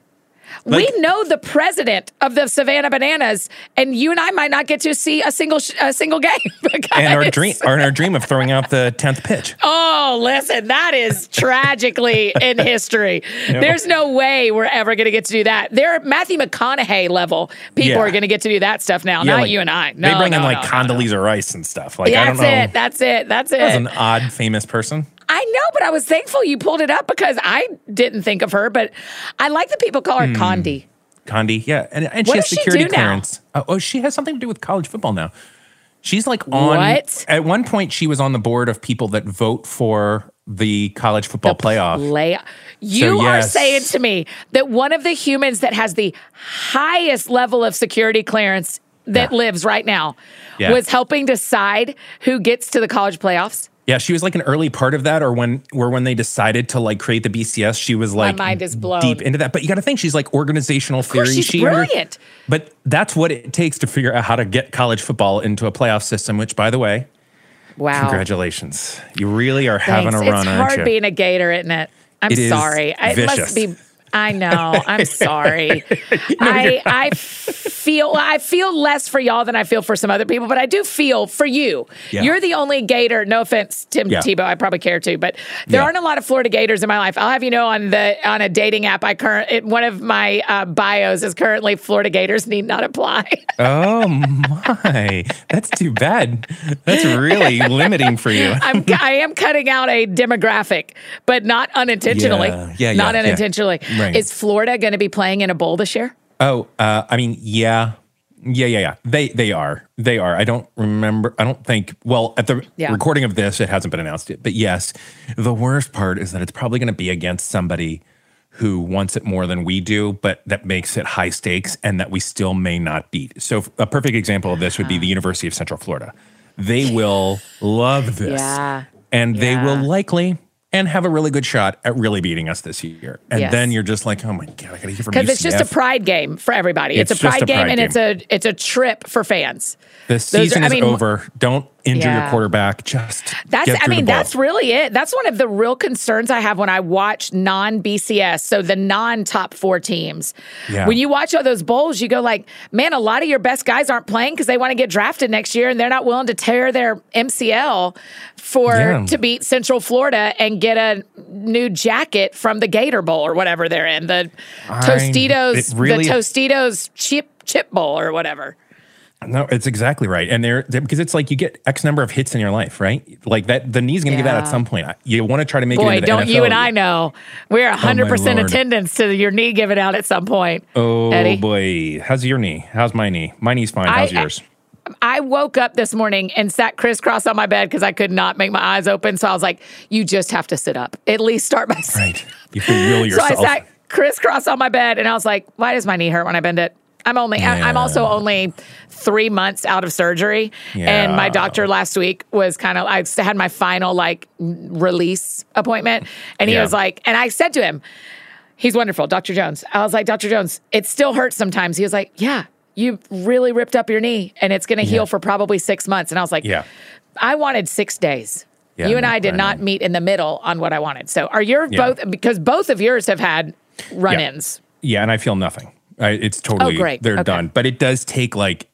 [SPEAKER 2] Like-
[SPEAKER 1] we know the president of the Savannah Bananas, and you and I might not get to see a single sh- a single game.
[SPEAKER 2] And our dream, or our dream of throwing out the tenth pitch.
[SPEAKER 1] Oh, listen, that is tragically in history. There's no way we're ever going to get to do that. They're Matthew McConaughey level. People
[SPEAKER 2] Yeah.
[SPEAKER 1] are going to get to do that stuff now,
[SPEAKER 2] Yeah,
[SPEAKER 1] not
[SPEAKER 2] like,
[SPEAKER 1] you and I. No,
[SPEAKER 2] they bring
[SPEAKER 1] no,
[SPEAKER 2] in like
[SPEAKER 1] no, no,
[SPEAKER 2] Condoleezza Rice and stuff. Like
[SPEAKER 1] no.
[SPEAKER 2] I don't know.
[SPEAKER 1] That's it. That's it. That's it.
[SPEAKER 2] As an odd famous person.
[SPEAKER 1] I know, but I was thankful you pulled it up because I didn't think of her. But I like that people call her
[SPEAKER 2] Hmm.
[SPEAKER 1] Condi.
[SPEAKER 2] Condi, yeah, and, and she has
[SPEAKER 1] does she
[SPEAKER 2] security clearance. Oh, oh, she has something to do with college football now. She's like on.
[SPEAKER 1] What?
[SPEAKER 2] At one point, she was on the board of people that vote for the college football playoff.
[SPEAKER 1] Play. You are
[SPEAKER 2] yes.
[SPEAKER 1] saying to me that one of the humans that has the highest level of security clearance that
[SPEAKER 2] Yeah.
[SPEAKER 1] lives right now
[SPEAKER 2] Yeah.
[SPEAKER 1] was helping decide who gets to the college playoffs.
[SPEAKER 2] Yeah, she was like an early part of that, or when, or when they decided to like create the BCS, she was like My
[SPEAKER 1] mind is blown.
[SPEAKER 2] deep into that. But you got to think she's like organizational
[SPEAKER 1] Of
[SPEAKER 2] theory.
[SPEAKER 1] she's
[SPEAKER 2] she
[SPEAKER 1] brilliant.
[SPEAKER 2] but that's what it takes to figure out how to get college football into a playoff system. Which, by the way,
[SPEAKER 1] Wow.
[SPEAKER 2] congratulations, you really are having
[SPEAKER 1] Thanks.
[SPEAKER 2] a run,
[SPEAKER 1] it's hard
[SPEAKER 2] you?
[SPEAKER 1] being a gator, isn't it? I'm
[SPEAKER 2] It
[SPEAKER 1] sorry. I- It must be. I know. I'm sorry. I I feel I feel less for y'all than I feel for some other people, but I do feel for you.
[SPEAKER 2] Yeah.
[SPEAKER 1] You're the only Gator. No offense, Tim
[SPEAKER 2] Yeah.
[SPEAKER 1] Tebow. I probably care too, but there
[SPEAKER 2] Yeah.
[SPEAKER 1] aren't a lot of Florida Gators in my life. I'll have you know on the on a dating app. I current it, one of my uh, bios is currently Florida Gators need not apply.
[SPEAKER 2] Oh my, that's too bad. That's really limiting for you.
[SPEAKER 1] I'm I am cutting out a demographic, but not unintentionally.
[SPEAKER 2] Yeah, yeah,
[SPEAKER 1] not unintentionally.
[SPEAKER 2] Right.
[SPEAKER 1] Is Florida going to be playing in a bowl this year?
[SPEAKER 2] Oh, uh, I mean, yeah, yeah, yeah, yeah. They they are they are. I don't remember. I don't think. Well, at the
[SPEAKER 1] Yeah.
[SPEAKER 2] recording of this, it hasn't been announced yet. But yes, the worst part is that it's probably going to be against somebody who wants it more than we do, but that makes it high stakes and that we still may not beat. So a perfect example of this would be the University of Central Florida. They will love this,
[SPEAKER 1] Yeah.
[SPEAKER 2] and they will likely. And have a really good shot at really beating us this year. And
[SPEAKER 1] Yes.
[SPEAKER 2] then you're just like, oh my God, I gotta hear from
[SPEAKER 1] Because it's just a pride game for everybody. It's,
[SPEAKER 2] It's
[SPEAKER 1] a pride
[SPEAKER 2] a
[SPEAKER 1] game
[SPEAKER 2] pride
[SPEAKER 1] and it's a it's a trip for fans.
[SPEAKER 2] The
[SPEAKER 1] are-
[SPEAKER 2] season
[SPEAKER 1] I
[SPEAKER 2] is
[SPEAKER 1] mean,
[SPEAKER 2] over. Don't injure
[SPEAKER 1] Yeah.
[SPEAKER 2] your quarterback. Just
[SPEAKER 1] That's I mean that's really it. That's one of the real concerns I have when I watch non BCS, so the non top 4 teams.
[SPEAKER 2] Yeah.
[SPEAKER 1] When you watch all those bowls, you go like, "Man, a lot of your best guys aren't playing because they want to get drafted next year and they're not willing to tear their MCL for
[SPEAKER 2] Yeah.
[SPEAKER 1] to beat Central Florida and get a new jacket from the Gator Bowl or whatever they're in. The
[SPEAKER 2] I-
[SPEAKER 1] Tostitos
[SPEAKER 2] really-
[SPEAKER 1] the Tostitos chip chip bowl or whatever.
[SPEAKER 2] No, it's exactly right. And they're- because it's like you get X number of hits in your life, right? Like that, the knee's going to give out at some point. You want to try to make it
[SPEAKER 1] Boy,
[SPEAKER 2] into the
[SPEAKER 1] don't you and I know. We're 100%
[SPEAKER 2] Lord.
[SPEAKER 1] attendance to your knee giving out at some point.
[SPEAKER 2] Oh
[SPEAKER 1] Eddie.
[SPEAKER 2] boy, how's your knee? How's my knee? My knee's fine. How's
[SPEAKER 1] I-
[SPEAKER 2] yours?
[SPEAKER 1] I woke up this morning and sat crisscross on my bed because I could not make my eyes open. So I was like, you just have to sit up. At least start by sitting.
[SPEAKER 2] right. You can will
[SPEAKER 1] So. I sat crisscross on my bed and I was like, why does my knee hurt when I bend it? I'm only, I- I'm also only three months out of surgery. And my doctor last week was kind of, I had my final like release appointment. And he
[SPEAKER 2] Yeah.
[SPEAKER 1] was like, and I said to him, he's wonderful, Dr. Jones. I was like, Dr. Jones, it still hurts sometimes. He was like, yeah, you really ripped up your knee and it's going to heal for probably six months. And I was like,
[SPEAKER 2] Yeah.
[SPEAKER 1] I wanted six days.
[SPEAKER 2] Yeah,
[SPEAKER 1] you and I did not meet in the middle on what I wanted. So are your
[SPEAKER 2] Yeah.
[SPEAKER 1] both because both of yours have had run-ins.
[SPEAKER 2] Yeah, and I feel nothing. I, it's totally
[SPEAKER 1] Oh, great.
[SPEAKER 2] they're
[SPEAKER 1] Okay.
[SPEAKER 2] done. But it does take like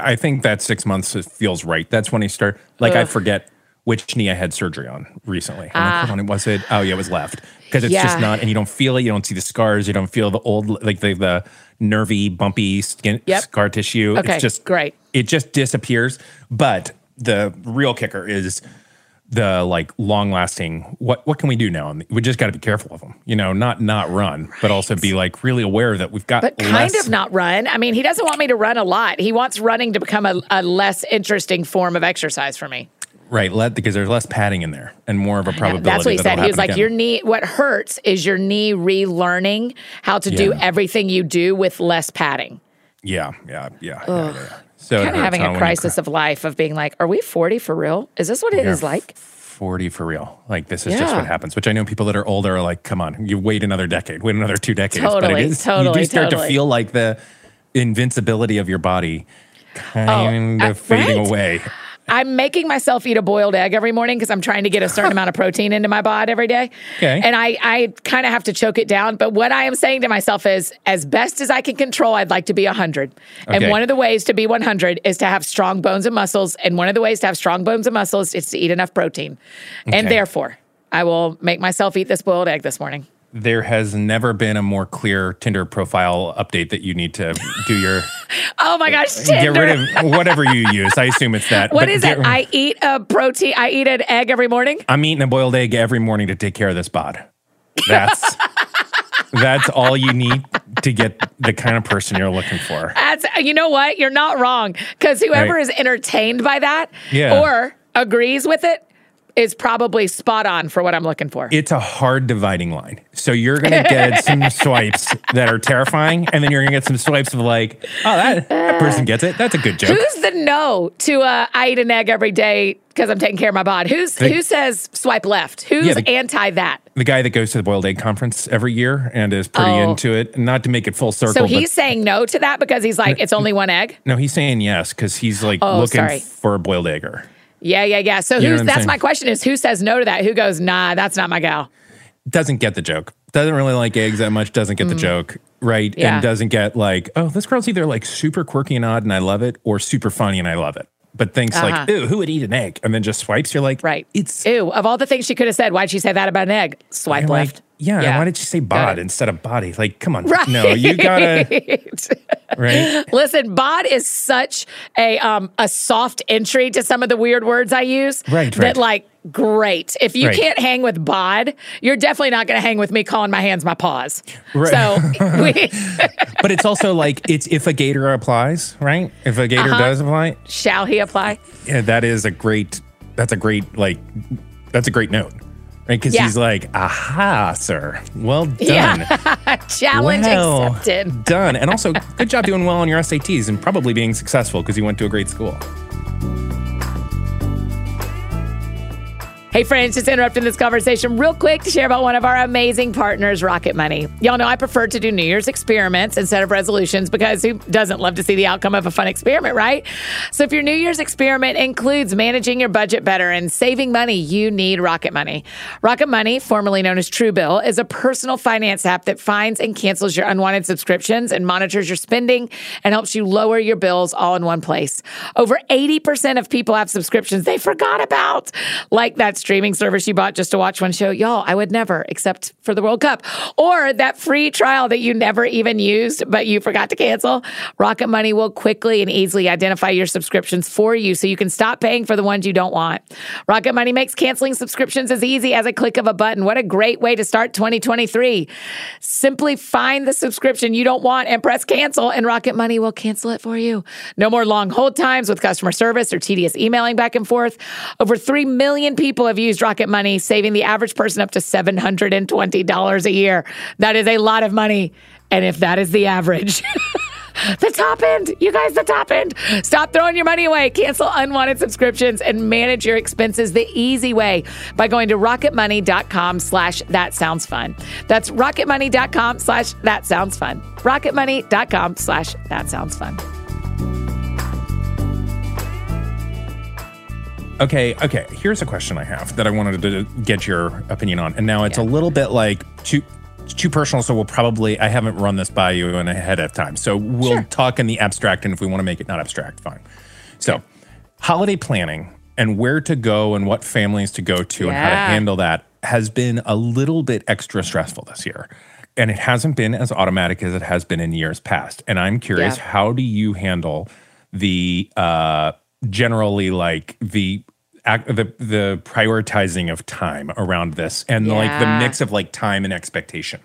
[SPEAKER 2] I think that six months feels right. That's when I start like I forget which knee I had surgery on recently. Like, hold ah. on, was it? Oh yeah, it was left. Because it's
[SPEAKER 1] Yeah.
[SPEAKER 2] just not, and you don't feel it. You don't see the scars. You don't feel the old like the the nervy, bumpy skin
[SPEAKER 1] Yep.
[SPEAKER 2] scar tissue.
[SPEAKER 1] Okay,
[SPEAKER 2] it's just
[SPEAKER 1] great.
[SPEAKER 2] It just disappears. But the real kicker is the like long lasting what what can we do now and we just got to be careful of them you know not not run but also be like really aware that we've got
[SPEAKER 1] But kind
[SPEAKER 2] less-
[SPEAKER 1] of not run. I mean, he doesn't want me to run a lot. He wants running to become a, a less interesting form of exercise for me.
[SPEAKER 2] right let because there's less padding in there and more of a probability
[SPEAKER 1] That's what he said. He was like,
[SPEAKER 2] again.
[SPEAKER 1] Your knee, what hurts is your knee relearning how to do everything you do with less padding.
[SPEAKER 2] yeah yeah yeah, yeah, yeah, yeah. So
[SPEAKER 1] Kind of having a crisis
[SPEAKER 2] cry.
[SPEAKER 1] of life of being like, Are we 40 for real? Is this what it is like?
[SPEAKER 2] 40 for real like this is just what happens which i know people that are older are like come on you wait another decade wait another two decades but
[SPEAKER 1] Totally,
[SPEAKER 2] it is you do start
[SPEAKER 1] totally.
[SPEAKER 2] to feel like the invincibility of your body kind
[SPEAKER 1] uh,
[SPEAKER 2] of fading
[SPEAKER 1] right.
[SPEAKER 2] away
[SPEAKER 1] I'm making myself eat a boiled egg every morning because I'm trying to get a certain amount of protein into my bod every day.
[SPEAKER 2] Okay.
[SPEAKER 1] And I, I kind of have to choke it down. But what I am saying to myself is, as best as I can control, I'd like to be 100. And one of the ways to be 100 is to have strong bones and muscles. And one of the ways to have strong bones and muscles is to eat enough protein. And therefore, I will make myself eat this boiled egg this morning.
[SPEAKER 2] There has never been a more clear Tinder profile update that you need to do your
[SPEAKER 1] Oh my gosh,
[SPEAKER 2] get
[SPEAKER 1] Tinder.
[SPEAKER 2] rid of whatever you use. I assume it's that.
[SPEAKER 1] what is
[SPEAKER 2] get-
[SPEAKER 1] it? I eat a protein. I eat an egg every morning.
[SPEAKER 2] I'm eating a boiled egg every morning to take care of this bod. That's that's all you need to get the kind of person you're looking for.
[SPEAKER 1] That's you know what? You're not wrong because whoever
[SPEAKER 2] Right.
[SPEAKER 1] is entertained by that
[SPEAKER 2] Yeah.
[SPEAKER 1] or agrees with it is probably spot on for what I'm looking for.
[SPEAKER 2] It's a hard dividing line. So you're gonna get some swipes that are terrifying, and then you're gonna get some swipes of like, oh, that, that person gets it. That's a good joke.
[SPEAKER 1] Who's the no to uh, I eat an egg every day because I'm taking care of my bod? Who's
[SPEAKER 2] The-
[SPEAKER 1] who says swipe left? Who's
[SPEAKER 2] Yeah, the-
[SPEAKER 1] anti that?
[SPEAKER 2] The guy that goes to the boiled egg conference every year and is pretty
[SPEAKER 1] Oh.
[SPEAKER 2] into it. Not to make it full circle,
[SPEAKER 1] So
[SPEAKER 2] but
[SPEAKER 1] he's saying no to that because he's like it's only one egg.
[SPEAKER 2] no, he's saying yes because he's like
[SPEAKER 1] Oh,
[SPEAKER 2] looking
[SPEAKER 1] sorry.
[SPEAKER 2] for a boiled egger.
[SPEAKER 1] Yeah, yeah, yeah. So
[SPEAKER 2] You
[SPEAKER 1] who's that's
[SPEAKER 2] saying?
[SPEAKER 1] my question is who says no to that? Who goes nah? That's not my gal.
[SPEAKER 2] doesn't get the joke. doesn't really like eggs that much, doesn't get the joke, right?
[SPEAKER 1] Mm. Yeah.
[SPEAKER 2] And doesn't get like, oh, this girl's either like super quirky and odd and I love it, or super funny and I love it. But thinks like,
[SPEAKER 1] Uh-huh.
[SPEAKER 2] ew, who would eat an egg? And then just swipes. You're like,
[SPEAKER 1] Right.
[SPEAKER 2] It's
[SPEAKER 1] Ew, of all the things she could have said, why'd she say that about an egg? Swipe
[SPEAKER 2] I'm like,
[SPEAKER 1] left.
[SPEAKER 2] Yeah,
[SPEAKER 1] Yeah.
[SPEAKER 2] Why did you say bod instead of body? Like, come on.
[SPEAKER 1] Right.
[SPEAKER 2] No, you gotta right.
[SPEAKER 1] Listen, bod is such a um a soft entry to some of the weird words I use.
[SPEAKER 2] Right,
[SPEAKER 1] That
[SPEAKER 2] right.
[SPEAKER 1] like great. If you
[SPEAKER 2] Right.
[SPEAKER 1] can't hang with bod, you're definitely not going to hang with me calling my hands my paws.
[SPEAKER 2] Right.
[SPEAKER 1] So we
[SPEAKER 2] But it's also like it's if a gator applies, right? If a gator
[SPEAKER 1] Uh-huh.
[SPEAKER 2] does apply,
[SPEAKER 1] shall he apply?
[SPEAKER 2] yeah, that is a great. That's a great like. That's a great note, right? Because
[SPEAKER 1] Yeah.
[SPEAKER 2] he's like, "Aha, sir, well done."
[SPEAKER 1] Yeah. Challenge
[SPEAKER 2] Well
[SPEAKER 1] accepted.
[SPEAKER 2] Done. And also, good job doing well on your SATs and probably being successful because you went to a great school.
[SPEAKER 1] Hey, friends, just interrupting this conversation real quick to share about one of our amazing partners, Rocket Money. Y'all know I prefer to do New Year's experiments instead of resolutions because who doesn't love to see the outcome of a fun experiment, right? So, if your New Year's experiment includes managing your budget better and saving money, you need Rocket Money. Rocket Money, formerly known as Truebill, is a personal finance app that finds and cancels your unwanted subscriptions and monitors your spending and helps you lower your bills all in one place. Over 80% of people have subscriptions they forgot about, like that streaming service you bought just to watch one show. Y'all, I would never, except for the World Cup, or that free trial that you never even used, but you forgot to cancel. Rocket Money will quickly and easily identify your subscriptions for you so you can stop paying for the ones you don't want. Rocket Money makes canceling subscriptions as easy as a click of a button. What a great way to start 2023. Simply find the subscription you don't want and press cancel, and Rocket Money will cancel it for you. No more long hold times with customer service or tedious emailing back and forth. Over 3 million people have used Rocket Money, saving the average person up to $720 a year. That is a lot of money. And if that is the average, the top end, you guys, the top end. Stop throwing your money away. Cancel unwanted subscriptions and manage your expenses the easy way by going to rocketmoney.com slash that sounds fun. That's rocketmoney.com slash that sounds fun. Rocketmoney.com slash that sounds fun.
[SPEAKER 2] Okay, okay. Here's a question I have that I wanted to get your opinion on, and now it's a little bit like too too personal. So we'll probably I haven't run this by you in ahead of time, so we'll
[SPEAKER 1] Sure.
[SPEAKER 2] talk in the abstract, and if we want to make it not abstract, fine. So, holiday planning and where to go and what families to go to and how to handle that has been a little bit extra stressful this year. And it hasn't been as automatic as it has been in years past. And I'm curious,
[SPEAKER 1] Yeah.
[SPEAKER 2] how do you handle the uh, generally like the the the prioritizing of time around this and like the mix of like time and expectation,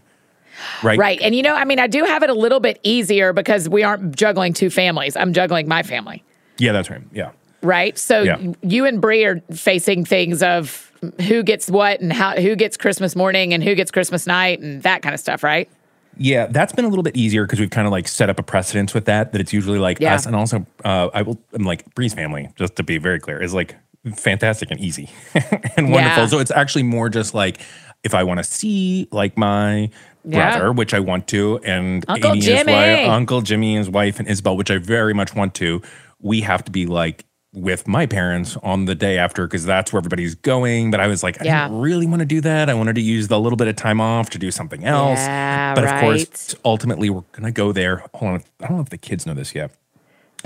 [SPEAKER 2] right?
[SPEAKER 1] Right. And you know, I mean, I do have it a little bit easier because we aren't juggling two families. I'm juggling my family.
[SPEAKER 2] Yeah, that's right. Yeah.
[SPEAKER 1] right? So
[SPEAKER 2] Yeah.
[SPEAKER 1] you and Bree are facing things of who gets what and how who gets Christmas morning and who gets Christmas night and that kind of stuff, right?
[SPEAKER 2] Yeah, that's been a little bit easier because we've kind of like set up a precedence with that. That it's usually like
[SPEAKER 1] Yeah.
[SPEAKER 2] us, and also uh, I will. I'm like Bree's family, just to be very clear, is like fantastic and easy and wonderful.
[SPEAKER 1] Yeah.
[SPEAKER 2] So it's actually more just like if I want to see like my
[SPEAKER 1] Yeah.
[SPEAKER 2] brother, which I want to, and
[SPEAKER 1] Uncle
[SPEAKER 2] Amy, his
[SPEAKER 1] Jimmy.
[SPEAKER 2] wife, Uncle Jimmy, and his wife, and Isabel, which I very much want to. We have to be like with my parents on the day after because that's where everybody's going. But I was like, I
[SPEAKER 1] Yeah.
[SPEAKER 2] didn't really want to do that. I wanted to use the little bit of time off to do something else.
[SPEAKER 1] Yeah,
[SPEAKER 2] but of course, ultimately, we're gonna go there. Hold on, I don't know if the kids know this yet.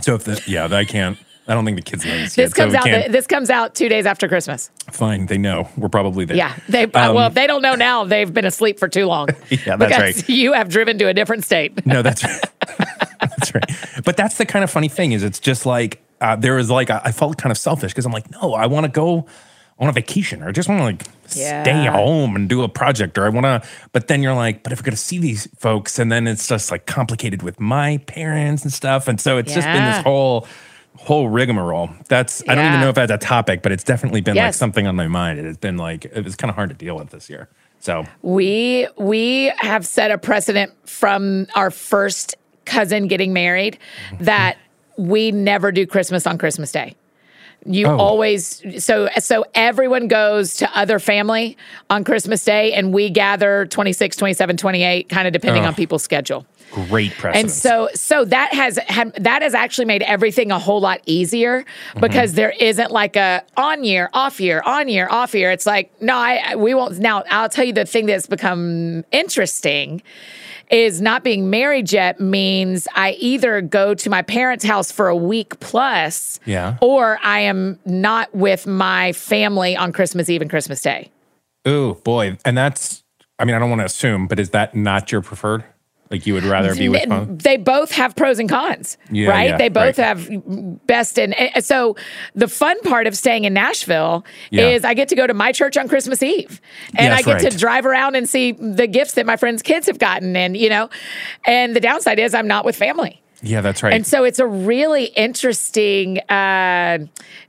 [SPEAKER 2] So if the yeah, I can't. I don't think the kids know this, yet.
[SPEAKER 1] This comes
[SPEAKER 2] so we
[SPEAKER 1] out.
[SPEAKER 2] can't-
[SPEAKER 1] this comes out two days after Christmas.
[SPEAKER 2] fine, they know we're probably there.
[SPEAKER 1] Yeah, they. uh, well, if they don't know now, they've been asleep for too long.
[SPEAKER 2] Um, Yeah, that's
[SPEAKER 1] because
[SPEAKER 2] right.
[SPEAKER 1] You have driven to a different state.
[SPEAKER 2] No, that's right. that's right. But that's the kind of funny thing is it's just like uh, there was like I felt kind of selfish because I'm like, no, I want to go on a vacation or I just want to like stay home and do a project or I want to. But then you're like, but if we're going to see these folks and then it's just like complicated with my parents and stuff, and so it's just been this whole whole rigmarole. That's I don't even know if that's a topic, but it's definitely been like something on my mind. It has been like it was kind of hard to deal with this year. So
[SPEAKER 1] We we have set a precedent from our first cousin getting married that we never do Christmas on Christmas Day. You
[SPEAKER 2] Oh.
[SPEAKER 1] always so so everyone goes to other family on Christmas Day and we gather 26, 27, 28 kind of depending
[SPEAKER 2] Ugh.
[SPEAKER 1] on people's schedule.
[SPEAKER 2] Great precedence.
[SPEAKER 1] And so so that has had, that has actually made everything a whole lot easier
[SPEAKER 2] Mm-hmm.
[SPEAKER 1] because there isn't like a on year, off year, on year, off year. It's like no, I- we won't now I'll tell you the thing that's become interesting is not being married yet means I either go to my parents' house for a week plus
[SPEAKER 2] Yeah.
[SPEAKER 1] or I am not with my family on Christmas Eve and Christmas Day.
[SPEAKER 2] Ooh, boy. And that's, I mean, I don't want to assume, but is that not your preferred? Like you would rather be with fun?
[SPEAKER 1] they both have pros and cons,
[SPEAKER 2] Yeah,
[SPEAKER 1] right?
[SPEAKER 2] yeah,
[SPEAKER 1] they both
[SPEAKER 2] right.
[SPEAKER 1] have best and and so the fun part of staying in Nashville
[SPEAKER 2] Yeah.
[SPEAKER 1] is I get to go to my church on Christmas Eve, and
[SPEAKER 2] Yes,
[SPEAKER 1] I get
[SPEAKER 2] right.
[SPEAKER 1] to drive around and see the gifts that my friends' kids have gotten, and you know, and the downside is I'm not with family.
[SPEAKER 2] Yeah, that's right.
[SPEAKER 1] And so it's a really interesting, uh,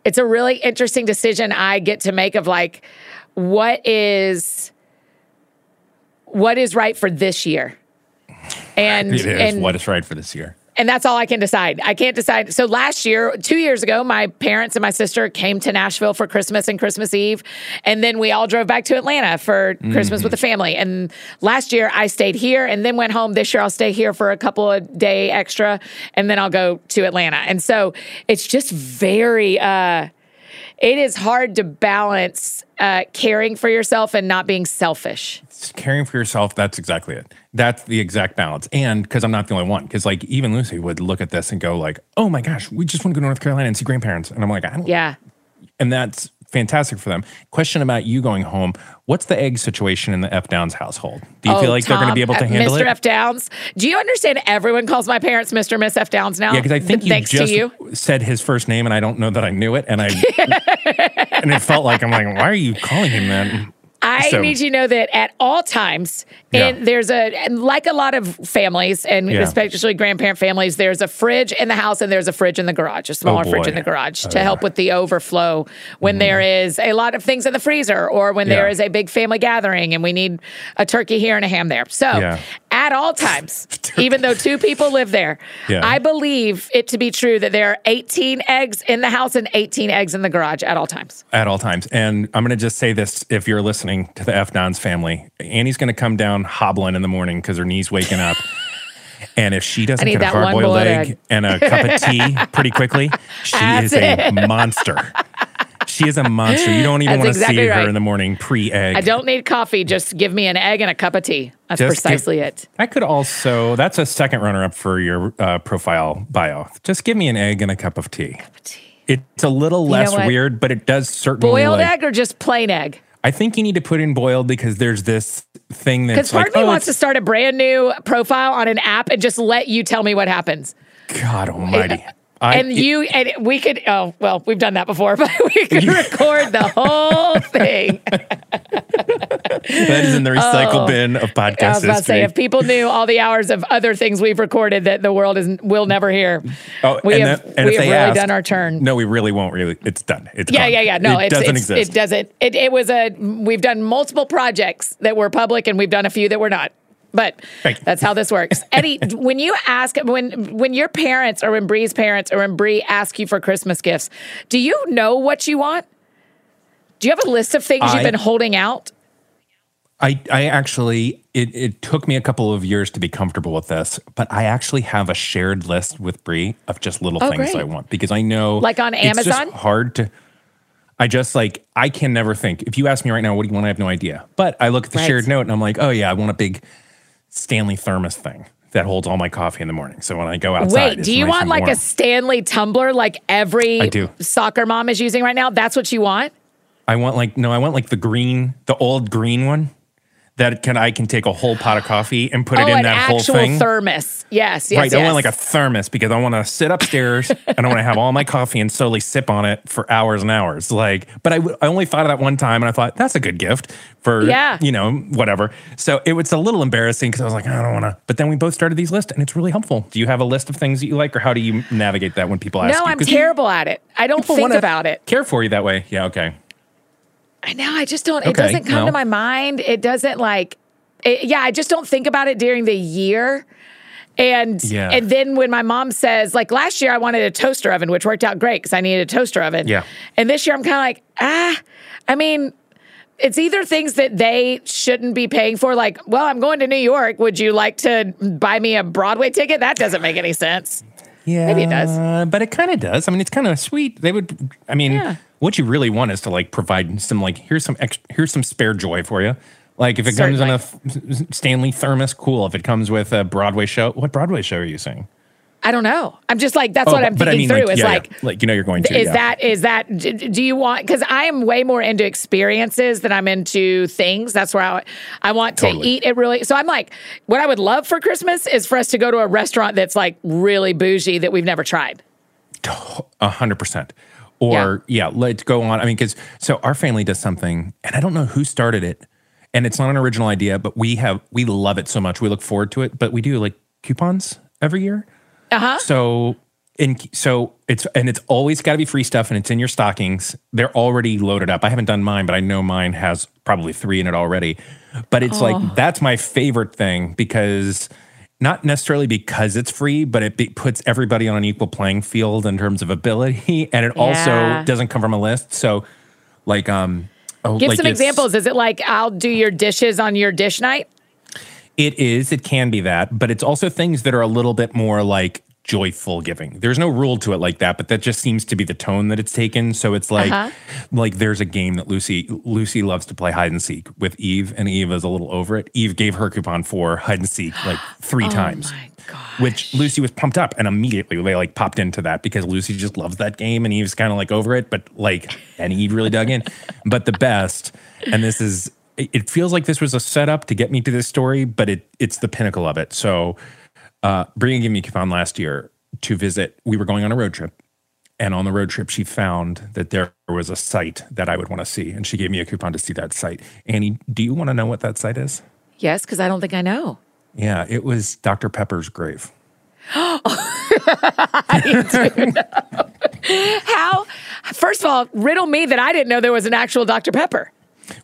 [SPEAKER 1] it's a really interesting decision I get to make of like, what is, what is right for this year, and
[SPEAKER 2] it is
[SPEAKER 1] and
[SPEAKER 2] what is right for this year.
[SPEAKER 1] and that's all I can decide. I can't decide. So last year, two years ago, my parents and my sister came to Nashville for Christmas and Christmas Eve. And then we all drove back to Atlanta for Christmas with the family. And last year I stayed here and then went home. This year I'll stay here for a couple of day extra and then I'll go to Atlanta. And so it's just very, uh, it is hard to balance uh, caring for yourself and not being selfish.
[SPEAKER 2] It's caring for yourself, that's exactly it. That's the exact balance. And because I'm not the only one, because like even Lucy would look at this and go like, "Oh my gosh, we just want to go to North Carolina and see grandparents," and I'm like, "I don't."
[SPEAKER 1] Yeah.
[SPEAKER 2] And that's fantastic for them. Question about you going home: What's the egg situation in the F Downs household? Do you
[SPEAKER 1] Oh,
[SPEAKER 2] feel like they're going to be able to handle
[SPEAKER 1] Mr.
[SPEAKER 2] it? Mr.
[SPEAKER 1] F. Downs. Do you understand everyone calls my parents Mr. and Miss F. Downs now?
[SPEAKER 2] Yeah, because I think you
[SPEAKER 1] Thanks
[SPEAKER 2] just
[SPEAKER 1] you.
[SPEAKER 2] said his first name, and I don't know that I knew it, and I and it felt like I'm like, why are you calling him that?
[SPEAKER 1] I
[SPEAKER 2] So-
[SPEAKER 1] need you to know that at all times,
[SPEAKER 2] Yeah.
[SPEAKER 1] and there's a and like a lot of families, and
[SPEAKER 2] Yeah.
[SPEAKER 1] especially grandparent families, there's a fridge in the house and there's a fridge in the garage, a smaller fridge
[SPEAKER 2] Oh. Uh-huh.
[SPEAKER 1] in the garage to help with the overflow when there is a lot of things in the freezer or when there
[SPEAKER 2] Mm-hmm. Yeah.
[SPEAKER 1] is a big family gathering and we need a turkey here and a ham there. So at all times, even though two people live there. I believe it to be true that there are 18 eggs in the house and 18 eggs in the garage at all times.
[SPEAKER 2] at all times. And I'm going to just say this if you're listening to the F Downs family, Annie's going to come down hobbling in the morning because her knee's waking up. And if she doesn't get a hard boiled egg,
[SPEAKER 1] egg.
[SPEAKER 2] and a cup of tea pretty quickly, she
[SPEAKER 1] That's
[SPEAKER 2] is a monster. She is a monster. You don't even want to
[SPEAKER 1] exactly
[SPEAKER 2] see
[SPEAKER 1] right.
[SPEAKER 2] her in the morning pre egg.
[SPEAKER 1] I don't need coffee. Just give me an egg and a cup of tea. That's
[SPEAKER 2] Just give-
[SPEAKER 1] precisely it.
[SPEAKER 2] I could also, that's a second runner up for your uh, profile bio. Just give me an egg and a cup of tea. It's a little less
[SPEAKER 1] what?
[SPEAKER 2] weird, but it does certainly.
[SPEAKER 1] Boiled
[SPEAKER 2] like-
[SPEAKER 1] egg or just plain egg?
[SPEAKER 2] I think you need to put in boiled because there's this thing
[SPEAKER 1] Because
[SPEAKER 2] that's
[SPEAKER 1] part
[SPEAKER 2] like,
[SPEAKER 1] of me
[SPEAKER 2] oh,
[SPEAKER 1] wants to start a brand new profile on an app and just let you tell me what happens.
[SPEAKER 2] God Almighty. I,
[SPEAKER 1] and you and we could oh well we've done that before but we could record the whole thing
[SPEAKER 2] that is in the recycle oh. bin of podcast
[SPEAKER 1] Oh. i was about to say if people knew all the hours of other things we've recorded that the world is will never hear
[SPEAKER 2] oh,
[SPEAKER 1] we
[SPEAKER 2] and
[SPEAKER 1] have, we
[SPEAKER 2] if
[SPEAKER 1] have
[SPEAKER 2] they
[SPEAKER 1] really
[SPEAKER 2] ask-
[SPEAKER 1] done our turn
[SPEAKER 2] No, we really won't. Really, it's done. It's
[SPEAKER 1] yeah
[SPEAKER 2] gone.
[SPEAKER 1] yeah yeah no
[SPEAKER 2] it
[SPEAKER 1] it's,
[SPEAKER 2] doesn't exist.
[SPEAKER 1] it doesn't it, it was a we've done multiple projects that were public and we've done a few that were not but that's how this works. Eddie, when you ask when when your parents or when Bree's parents or when Bree ask you for Christmas gifts, do you know what you want? Do you have a list of things
[SPEAKER 2] I-
[SPEAKER 1] you've been holding out?
[SPEAKER 2] I, I actually, it, it took me a couple of years to be comfortable with this, but I actually have a shared list with Bree of just little
[SPEAKER 1] Oh,
[SPEAKER 2] things
[SPEAKER 1] great.
[SPEAKER 2] I want because I know,
[SPEAKER 1] Like on
[SPEAKER 2] it's just
[SPEAKER 1] Amazon?
[SPEAKER 2] hard to. I just like I can never think. If you ask me right now, what do you want? I have no idea. But I look at the
[SPEAKER 1] Right.
[SPEAKER 2] shared note and I'm like, oh yeah, I want a big Stanley thermos thing that holds all my coffee in the morning. So when I go outside,
[SPEAKER 1] Wait, do you
[SPEAKER 2] nice
[SPEAKER 1] want like a. Stanley tumbler like every
[SPEAKER 2] I do.
[SPEAKER 1] soccer mom is using right now? That's what you want?
[SPEAKER 2] I want like no, I want like the green, the old green one that can I can take a whole pot of coffee and put
[SPEAKER 1] oh,
[SPEAKER 2] it in that whole
[SPEAKER 1] actual
[SPEAKER 2] thing.
[SPEAKER 1] thermos. Yes, yes,
[SPEAKER 2] right, I want like a thermos because I want to sit upstairs and I want to have all my coffee and slowly sip on it for hours and hours. Like, but I, w- I only thought of that one time and I thought that's a good gift for
[SPEAKER 1] Yeah.
[SPEAKER 2] you know whatever. So it was a little embarrassing because I was like I don't want to. But then we both started these lists and it's really helpful. Do you have a list of things that you like or how do you navigate that when people ask
[SPEAKER 1] no,
[SPEAKER 2] you?
[SPEAKER 1] I'm terrible at it. I don't think about it.
[SPEAKER 2] Care for you that way? Yeah. Okay.
[SPEAKER 1] I know. I just don't. It doesn't come
[SPEAKER 2] well.
[SPEAKER 1] to my mind. It doesn't like. It, yeah, I just don't think about it during the year. And yeah. and then when my mom says, like last year, I wanted a toaster oven, which worked out great because I needed a toaster oven.
[SPEAKER 2] Yeah.
[SPEAKER 1] And this year, I'm kind of like, ah, I mean, it's either things that they shouldn't be paying for, like, well, I'm going to New York. Would you like to buy me a Broadway ticket? That doesn't make any sense.
[SPEAKER 2] Yeah,
[SPEAKER 1] maybe it does,
[SPEAKER 2] but it kind of does. I mean, it's kind of sweet. They would. I mean, yeah. what you really want is to like provide some like here's some extra, here's some spare joy for you. Like if it Certainly. comes in a Stanley thermos, cool. If it comes with a Broadway show, what Broadway show are you seeing?
[SPEAKER 1] I don't know. I'm just like that's oh, what I'm thinking I mean, through.
[SPEAKER 2] Like,
[SPEAKER 1] is
[SPEAKER 2] yeah,
[SPEAKER 1] like,
[SPEAKER 2] yeah. like you know you're going to.
[SPEAKER 1] Is
[SPEAKER 2] yeah.
[SPEAKER 1] that is that? Do you want? Because I am way more into experiences than I'm into things. That's where I I want to eat it really. So I'm like, what I would love for Christmas is for us to go to a restaurant that's like really bougie that we've never tried.
[SPEAKER 2] A hundred percent. Or yeah. let's go on. I mean, because so our family does something, and I don't know who started it, and it's not an original idea, but we have we love it so much. We look forward to it, but we do like coupons every year.
[SPEAKER 1] Uh-huh.
[SPEAKER 2] So in so it's and it's always got to be free stuff and it's in your stockings. They're already loaded up. I haven't done mine, but I know mine has probably 3 in it already. But it's oh. like that's my favorite thing because not necessarily because it's free, but it be, puts everybody on an equal playing field in terms of ability and it yeah. also doesn't come from a list. So like um
[SPEAKER 1] oh, Give like some examples. Is it like I'll do your dishes on your dish night?
[SPEAKER 2] It is. It can be that, but it's also things that are a little bit more like joyful giving. There's no rule to it like that, but that just seems to be the tone that it's taken. So it's like uh-huh. like there's a game that Lucy Lucy loves to play hide and seek with Eve, and Eve is a little over it. Eve gave her coupon for hide and seek like three
[SPEAKER 1] oh
[SPEAKER 2] times. Which Lucy was pumped up and immediately they like popped into that because Lucy just loves that game and Eve's kind of like over it, but like and Eve really dug in. But the best, and this is it feels like this was a setup to get me to this story, but it it's the pinnacle of it. So, uh, Bria gave me a coupon last year to visit. We were going on a road trip, and on the road trip, she found that there was a site that I would want to see, and she gave me a coupon to see that site. Annie, do you want to know what that site is?
[SPEAKER 1] Yes, because I don't think I know.
[SPEAKER 2] Yeah, it was Dr. Pepper's grave.
[SPEAKER 1] I do know. How? First of all, riddle me that I didn't know there was an actual Dr. Pepper.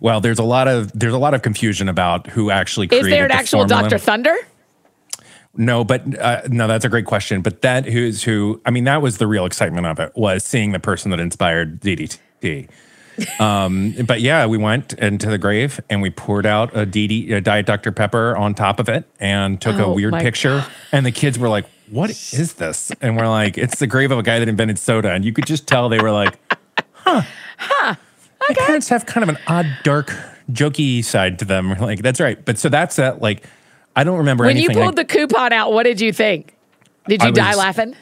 [SPEAKER 2] Well, there's a lot of there's a lot of confusion about who actually created.
[SPEAKER 1] Is there an
[SPEAKER 2] the
[SPEAKER 1] actual Doctor Thunder?
[SPEAKER 2] No, but uh, no, that's a great question. But that who's who? I mean, that was the real excitement of it was seeing the person that inspired DDT. um, but yeah, we went into the grave and we poured out a, DD, a Diet Dr Pepper on top of it and took oh, a weird picture. God. And the kids were like, "What is this?" And we're like, "It's the grave of a guy that invented soda." And you could just tell they were like, "Huh,
[SPEAKER 1] huh."
[SPEAKER 2] My parents have kind of an odd, dark, jokey side to them. Like that's right. But so that's that. Like I don't remember
[SPEAKER 1] when
[SPEAKER 2] you
[SPEAKER 1] pulled I, the coupon out. What did you think? Did you I die was, laughing?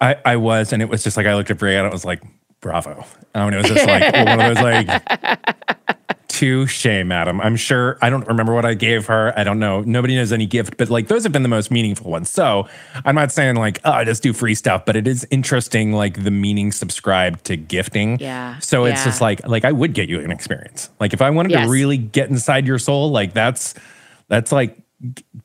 [SPEAKER 2] I I was, and it was just like I looked at Bria and it was like, bravo. I mean, it was just like one of those like touche, madam. I'm sure I don't remember what I gave her. I don't know. Nobody knows any gift, but like those have been the most meaningful ones. So I'm not saying like, oh, I just do free stuff, but it is interesting, like the meaning subscribed to gifting.
[SPEAKER 1] Yeah.
[SPEAKER 2] So it's
[SPEAKER 1] yeah.
[SPEAKER 2] just like, like I would get you an experience. Like if I wanted yes. to really get inside your soul, like that's that's like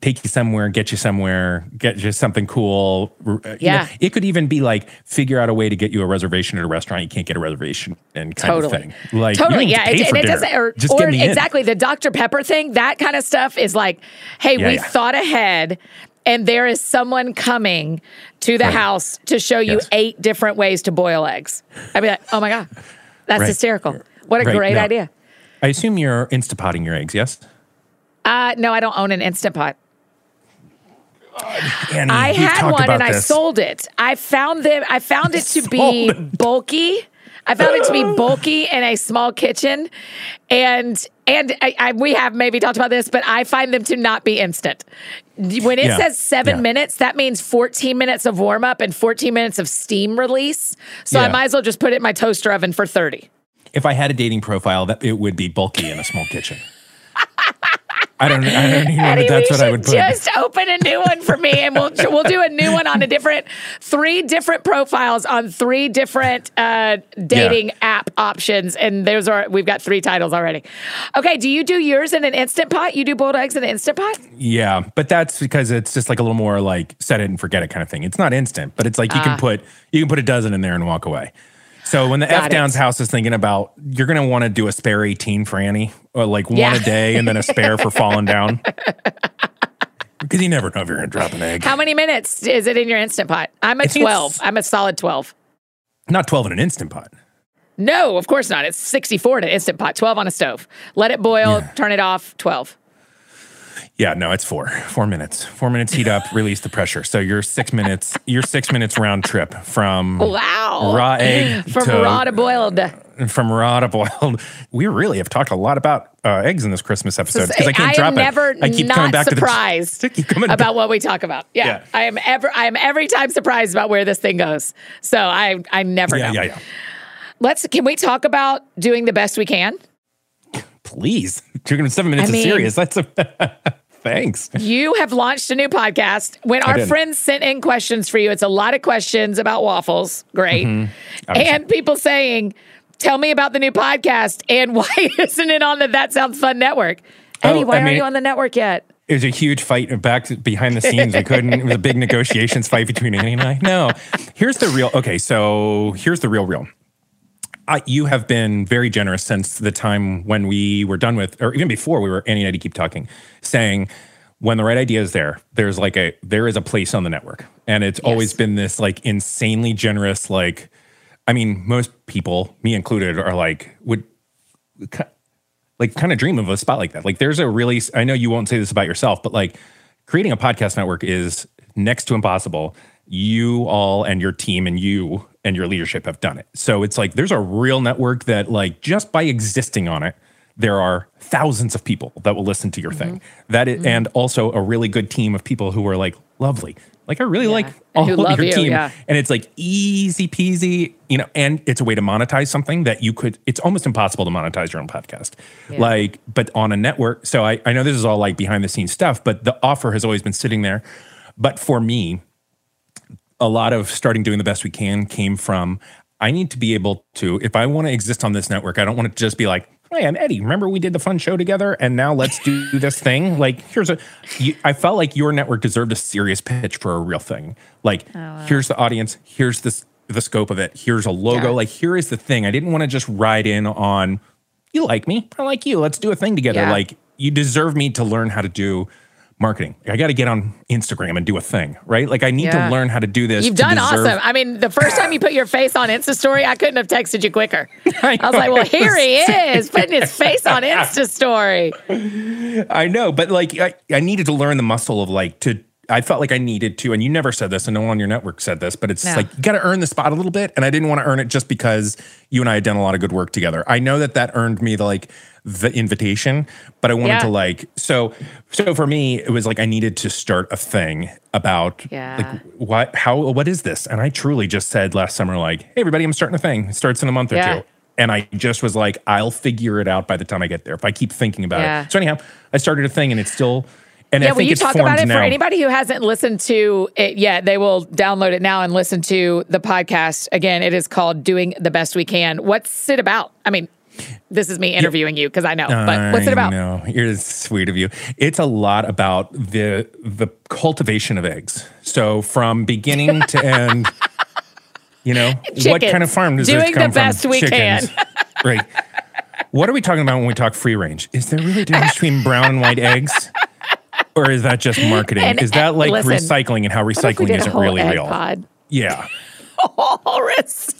[SPEAKER 2] take you somewhere, get you somewhere, get you something cool.
[SPEAKER 1] Uh, yeah.
[SPEAKER 2] know, it could even be like figure out a way to get you a reservation at a restaurant you can't get a reservation and kind
[SPEAKER 1] totally.
[SPEAKER 2] of thing. Like
[SPEAKER 1] totally, yeah. It, and it doesn't, or, or exactly in. the Dr. Pepper thing, that kind of stuff is like, hey, yeah, we yeah. thought ahead and there is someone coming to the right. house to show you yes. eight different ways to boil eggs. I'd be like, oh my God, that's right. hysterical. What a right. great now, idea.
[SPEAKER 2] I assume you're Instapotting your eggs, yes?
[SPEAKER 1] Uh, no, I don't own an Instant Pot.
[SPEAKER 2] Annie,
[SPEAKER 1] I had one and
[SPEAKER 2] this.
[SPEAKER 1] I sold it. I found them. I found it to be it. bulky. I found it to be bulky in a small kitchen, and and I, I, we have maybe talked about this, but I find them to not be instant. When it yeah. says seven yeah. minutes, that means fourteen minutes of warm up and fourteen minutes of steam release. So yeah. I might as well just put it in my toaster oven for thirty.
[SPEAKER 2] If I had a dating profile, that it would be bulky in a small kitchen. I don't. I don't even know Eddie, that's what I would put.
[SPEAKER 1] Just open a new one for me, and we'll we'll do a new one on a different three different profiles on three different uh, dating yeah. app options, and those are we've got three titles already. Okay, do you do yours in an instant pot? You do boiled eggs in an instant pot?
[SPEAKER 2] Yeah, but that's because it's just like a little more like set it and forget it kind of thing. It's not instant, but it's like you uh, can ah. put you can put a dozen in there and walk away. So when the F Downs house is thinking about, you're going to want to do a spare 18 for Annie, or like yeah. one a day and then a spare for falling down. Because you never know if you're going to drop an egg.
[SPEAKER 1] How many minutes is it in your instant pot? I'm a 12. I'm a solid 12.
[SPEAKER 2] Not 12 in an instant pot.
[SPEAKER 1] No, of course not. It's 64 in an instant pot, 12 on a stove. Let it boil, yeah. turn it off, 12.
[SPEAKER 2] Yeah, no, it's four. Four minutes. Four minutes heat up, release the pressure. So you're six minutes. You're six minutes round trip from
[SPEAKER 1] wow
[SPEAKER 2] raw egg
[SPEAKER 1] from to, raw to boiled.
[SPEAKER 2] From raw to boiled. We really have talked a lot about uh, eggs in this Christmas episode because I can't
[SPEAKER 1] I
[SPEAKER 2] drop
[SPEAKER 1] never
[SPEAKER 2] it. I
[SPEAKER 1] keep coming back surprised to the, about what we talk about. Yeah, yeah, I am ever. I am every time surprised about where this thing goes. So I I never
[SPEAKER 2] yeah,
[SPEAKER 1] know.
[SPEAKER 2] Yeah, yeah.
[SPEAKER 1] Let's. Can we talk about doing the best we can?
[SPEAKER 2] Please, you're going to seven minutes I mean, serious. That's a. Thanks.
[SPEAKER 1] You have launched a new podcast. When our friends sent in questions for you, it's a lot of questions about waffles. Great. Mm-hmm. And people saying, Tell me about the new podcast and why isn't it on the That Sounds Fun network? Eddie, oh, why I mean, aren't you on the network yet?
[SPEAKER 2] It was a huge fight back behind the scenes. We couldn't. It was a big negotiations fight between Annie and I. No, here's the real. Okay, so here's the real, real. I, you have been very generous since the time when we were done with, or even before we were Annie and I keep talking, saying when the right idea is there, there's like a there is a place on the network, and it's yes. always been this like insanely generous. Like, I mean, most people, me included, are like would like kind of dream of a spot like that. Like, there's a really I know you won't say this about yourself, but like creating a podcast network is next to impossible. You all and your team and you and your leadership have done it. So it's like there's a real network that like just by existing on it, there are thousands of people that will listen to your mm-hmm. thing. That is, mm-hmm. and also a really good team of people who are like lovely. Like I really yeah. like all of your you, team, yeah. and it's like easy peasy, you know. And it's a way to monetize something that you could. It's almost impossible to monetize your own podcast, yeah. like. But on a network, so I I know this is all like behind the scenes stuff, but the offer has always been sitting there. But for me, a lot of starting doing the best we can came from I need to be able to, if I want to exist on this network, I don't want to just be like, hey, I'm Eddie. Remember we did the fun show together and now let's do this thing? Like, here's a, you, I felt like your network deserved a serious pitch for a real thing. Like, oh, wow. here's the audience, here's this, the scope of it, here's a logo. Yeah. Like, here is the thing. I didn't want to just ride in on, you like me, I like you, let's do a thing together. Yeah. Like, you deserve me to learn how to do marketing. I got to get on Instagram and do a thing, right? Like I need yeah. to learn how to do this.
[SPEAKER 1] You've done deserve- awesome. I mean, the first time you put your face on Insta story, I couldn't have texted you quicker. I, I was like, well, here he is putting his face on Insta story.
[SPEAKER 2] I know, but like I, I needed to learn the muscle of like to I felt like I needed to, and you never said this, and no one on your network said this, but it's no. like you got to earn the spot a little bit, and I didn't want to earn it just because you and I had done a lot of good work together. I know that that earned me the like the invitation, but I wanted yeah. to like so so for me it was like I needed to start a thing about yeah. like what how what is this? And I truly just said last summer like, "Hey everybody, I'm starting a thing. It starts in a month or yeah. two. And I just was like, I'll figure it out by the time I get there if I keep thinking about it. So anyhow, I started a thing and it's still and
[SPEAKER 1] yeah,
[SPEAKER 2] I will
[SPEAKER 1] you talk about it
[SPEAKER 2] now.
[SPEAKER 1] for anybody who hasn't listened to it yet? They will download it now and listen to the podcast. Again, it is called Doing the Best We Can. What's it about? I mean, this is me interviewing you because I know. But what's it about?
[SPEAKER 2] No, you're sweet of you. It's a lot about the the cultivation of eggs. So from beginning to end, you know,
[SPEAKER 1] Chickens.
[SPEAKER 2] what kind of farm does
[SPEAKER 1] Doing
[SPEAKER 2] this come
[SPEAKER 1] the best
[SPEAKER 2] from?
[SPEAKER 1] we
[SPEAKER 2] Chickens.
[SPEAKER 1] can.
[SPEAKER 2] right. What are we talking about when we talk free range? Is there really a difference between brown and white eggs? Or is that just marketing?
[SPEAKER 1] And,
[SPEAKER 2] is that like
[SPEAKER 1] listen,
[SPEAKER 2] recycling and how recycling isn't really real?
[SPEAKER 1] Pod?
[SPEAKER 2] Yeah.
[SPEAKER 1] recycling.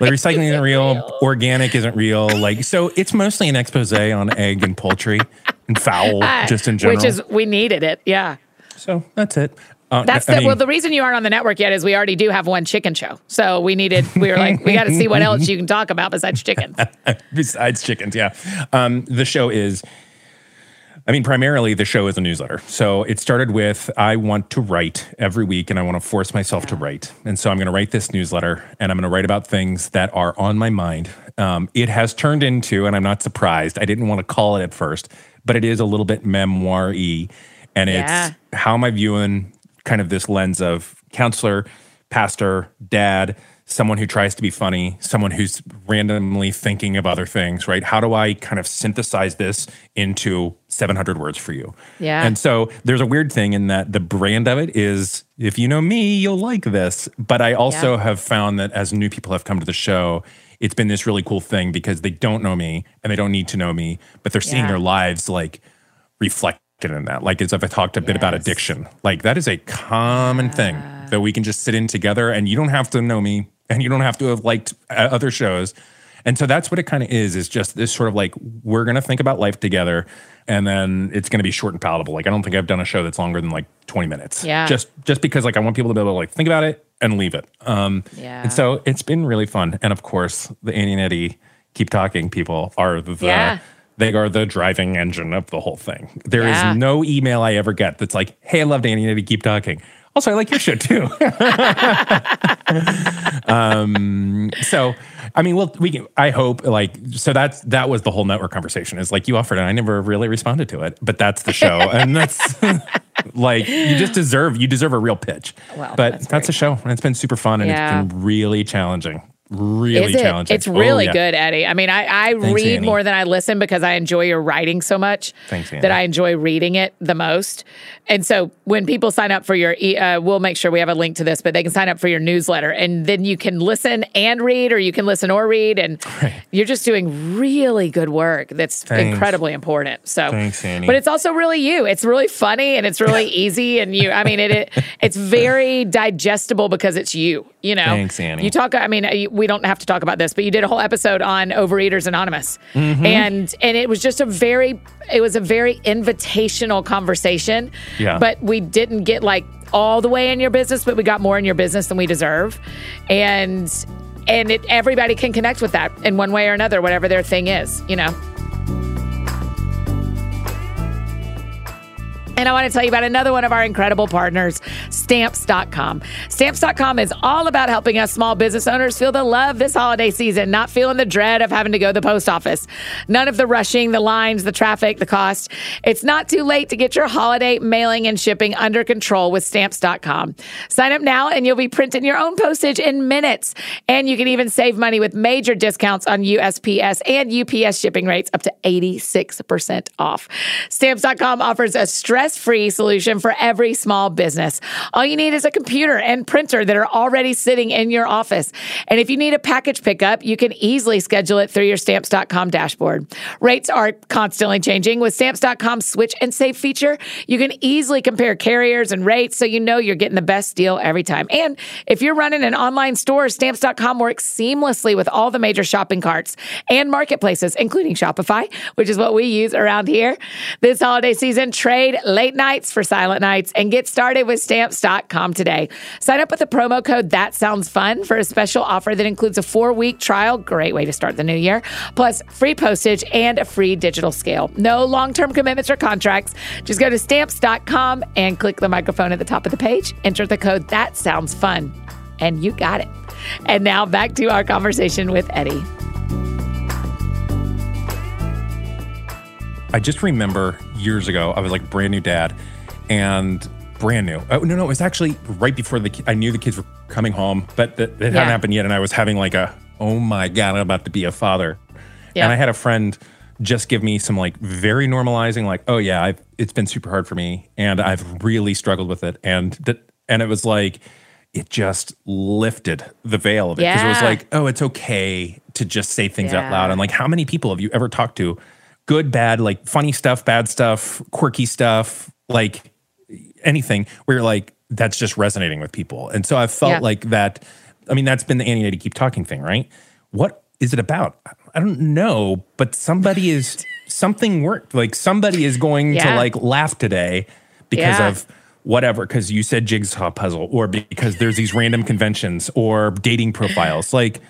[SPEAKER 2] Like recycling isn't real, real, organic isn't real. Like so, it's mostly an expose on egg and poultry and fowl, uh, just in general.
[SPEAKER 1] Which is we needed it, yeah.
[SPEAKER 2] So that's it.
[SPEAKER 1] Uh, that's the, mean, well. The reason you aren't on the network yet is we already do have one chicken show. So we needed. We were like, we got to see what else you can talk about besides chickens.
[SPEAKER 2] besides chickens, yeah. Um, the show is I mean, primarily the show is a newsletter. So it started with I want to write every week and I want to force myself to write. And so I'm going to write this newsletter and I'm going to write about things that are on my mind. Um, it has turned into, and I'm not surprised, I didn't want to call it at first, but it is a little bit memoir y. And yeah. it's how am I viewing kind of this lens of counselor, pastor, dad, someone who tries to be funny, someone who's randomly thinking of other things, right? How do I kind of synthesize this into 700 words for you?
[SPEAKER 1] Yeah.
[SPEAKER 2] And so there's a weird thing in that the brand of it is if you know me, you'll like this. But I also yeah. have found that as new people have come to the show, it's been this really cool thing because they don't know me and they don't need to know me, but they're seeing yeah. their lives like reflect in that. Like as if I talked a bit about addiction. Like that is a common thing that we can just sit in together and you don't have to know me and you don't have to have liked uh, other shows. And so that's what it kind of is, is just this sort of like, we're going to think about life together and then it's going to be short and palatable. Like, I don't think I've done a show that's longer than like 20 minutes.
[SPEAKER 1] Yeah.
[SPEAKER 2] Just, just because like I want people to be able to like think about it and leave it. Um,
[SPEAKER 1] Yeah.
[SPEAKER 2] And so it's been really fun. And of course, the Annie and Eddie keep talking people are the,
[SPEAKER 1] Yeah.
[SPEAKER 2] they are the driving engine of the whole thing. There is
[SPEAKER 1] Yeah.
[SPEAKER 2] no email I ever get that's like, hey, I loved Annie and Eddie, keep talking. Also, I like your show too. um, so, I mean, well, we can, I hope like, so that's, that was the whole network conversation is like you offered and I never really responded to it, but that's the show. and that's like, you just deserve, you deserve a real pitch. But
[SPEAKER 1] that's
[SPEAKER 2] that's, a show and it's been super fun and
[SPEAKER 1] Yeah.
[SPEAKER 2] it's been really challenging. Really
[SPEAKER 1] Is it?
[SPEAKER 2] challenging.
[SPEAKER 1] It's
[SPEAKER 2] Oh,
[SPEAKER 1] really
[SPEAKER 2] yeah.
[SPEAKER 1] good, Eddie. I mean, I, I read
[SPEAKER 2] Annie.
[SPEAKER 1] more than I listen because I enjoy your writing so much
[SPEAKER 2] Thanks,
[SPEAKER 1] that I enjoy reading it the most. And so when people sign up for your, uh, we'll make sure we have a link to this, but they can sign up for your newsletter and then you can listen and read, or you can listen or read. And you're just doing really good work that's
[SPEAKER 2] Thanks.
[SPEAKER 1] incredibly important. So,
[SPEAKER 2] Thanks, Annie.
[SPEAKER 1] but it's also really you. It's really funny and it's really easy. And you, I mean, it, it it's very digestible because it's you. You know,
[SPEAKER 2] Thanks, Annie.
[SPEAKER 1] You talk. I mean, you- we don't have to talk about this, but you did a whole episode on Overeaters Anonymous,
[SPEAKER 2] Mm-hmm.
[SPEAKER 1] and and it was just a very, it was a very invitational conversation.
[SPEAKER 2] Yeah.
[SPEAKER 1] But we didn't get like all the way in your business, but we got more in your business than we deserve, and and it everybody can connect with that in one way or another, whatever their thing is. You know. And I want to tell you about another one of our incredible partners, Stamps.com. Stamps.com is all about helping us small business owners feel the love this holiday season, not feeling the dread of having to go to the post office. None of the rushing, the lines, the traffic, the cost. It's not too late to get your holiday mailing and shipping under control with Stamps.com. Sign up now and you'll be printing your own postage in minutes. And you can even save money with major discounts on USPS and UPS shipping rates up to 86% off. Stamps.com offers a stress free solution for every small business. All you need is a computer and printer that are already sitting in your office. And if you need a package pickup, you can easily schedule it through your Stamps.com dashboard. Rates are constantly changing. With Stamps.com switch and save feature, you can easily compare carriers and rates so you know you're getting the best deal every time. And if you're running an online store, Stamps.com works seamlessly with all the major shopping carts and marketplaces, including Shopify, which is what we use around here. This holiday season, trade late nights for silent nights and get started with stamps.com today. Sign up with the promo code That Sounds Fun for a special offer that includes a four week trial. Great way to start the new year. Plus free postage and a free digital scale. No long term commitments or contracts. Just go to stamps.com and click the microphone at the top of the page. Enter the code That Sounds Fun. And you got it. And now back to our conversation with Eddie.
[SPEAKER 2] I just remember years ago, I was like brand new dad and brand new. Oh, no, no, it was actually right before the I knew the kids were coming home, but that it hadn't happened yet. And I was having like a, oh my God, I'm about to be a father.
[SPEAKER 1] Yeah.
[SPEAKER 2] And I had a friend just give me some like very normalizing, like, oh yeah, I've, it's been super hard for me and I've really struggled with it. And that, and it was like, it just lifted the veil of it. Because it was like, oh, it's okay to just say things out loud. And like, how many people have you ever talked to? Good, bad, like funny stuff, bad stuff, quirky stuff, like anything where you're like, that's just resonating with people. And so I felt
[SPEAKER 1] Yeah.
[SPEAKER 2] like that. I mean, that's been the Annie Eddie keep talking thing, right? What is it about? I don't know, but somebody is something worked. Like somebody is going
[SPEAKER 1] Yeah.
[SPEAKER 2] to like laugh today because
[SPEAKER 1] Yeah.
[SPEAKER 2] of whatever, because you said jigsaw puzzle, or because there's these random conventions or dating profiles. Like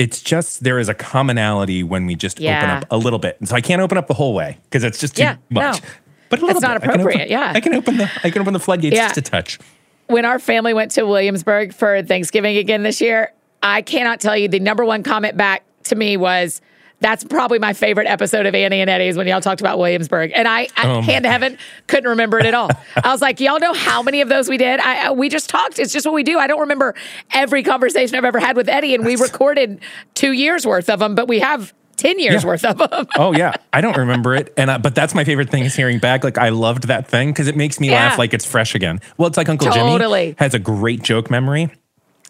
[SPEAKER 2] it's just there is a commonality when we just open up a little bit. And so I can't open up the whole way because it's just too
[SPEAKER 1] Yeah,
[SPEAKER 2] much.
[SPEAKER 1] no.
[SPEAKER 2] But a little
[SPEAKER 1] It's not
[SPEAKER 2] bit. I open-
[SPEAKER 1] appropriate, yeah.
[SPEAKER 2] I can open the I can open the floodgates
[SPEAKER 1] Yeah.
[SPEAKER 2] just a touch.
[SPEAKER 1] when our family went to Williamsburg for Thanksgiving again this year, I cannot tell you the number one comment back to me was, that's probably my favorite episode of Annie and Eddie's when y'all talked about Williamsburg. And I, I
[SPEAKER 2] Oh
[SPEAKER 1] hand to heaven, couldn't remember it at all. I was like, y'all know how many of those we did? I, I- we just talked. It's just what we do. I don't remember every conversation I've ever had with Eddie, and we recorded two years worth of them, but we have 10 years
[SPEAKER 2] Yeah.
[SPEAKER 1] worth of them.
[SPEAKER 2] oh yeah, I don't remember it, and uh, but that's my favorite thing is hearing back. Like I loved that thing because it makes me
[SPEAKER 1] Yeah.
[SPEAKER 2] laugh like it's fresh again. Well, it's like Uncle
[SPEAKER 1] Totally.
[SPEAKER 2] Jimmy has a great joke memory,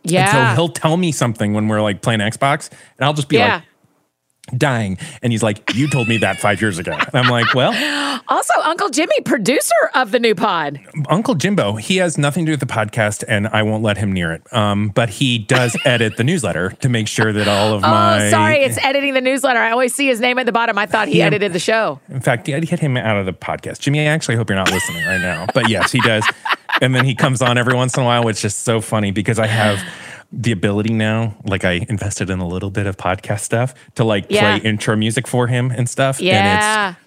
[SPEAKER 1] Yeah.
[SPEAKER 2] and so he'll tell me something when we're like playing Xbox, and I'll just be
[SPEAKER 1] yeah.
[SPEAKER 2] like, dying. And he's like, You told me that five years ago. And I'm like, Well,
[SPEAKER 1] Also, Uncle Jimmy, producer of the new pod.
[SPEAKER 2] Uncle Jimbo, he has nothing to do with the podcast and I won't let him near it. Um, but he does edit the newsletter to make sure that all of my.
[SPEAKER 1] Oh, sorry, it's editing the newsletter. I always see his name at the bottom. I thought he
[SPEAKER 2] Yeah.
[SPEAKER 1] edited the show.
[SPEAKER 2] In fact, I'd get him out of the podcast. Jimmy, I actually hope you're not listening right now. But yes, he does. And then he comes on every once in a while, which is so funny because I have the ability now, like I invested in a little bit of podcast stuff to like
[SPEAKER 1] Yeah.
[SPEAKER 2] play intro music for him and stuff. And
[SPEAKER 1] Yeah.
[SPEAKER 2] it's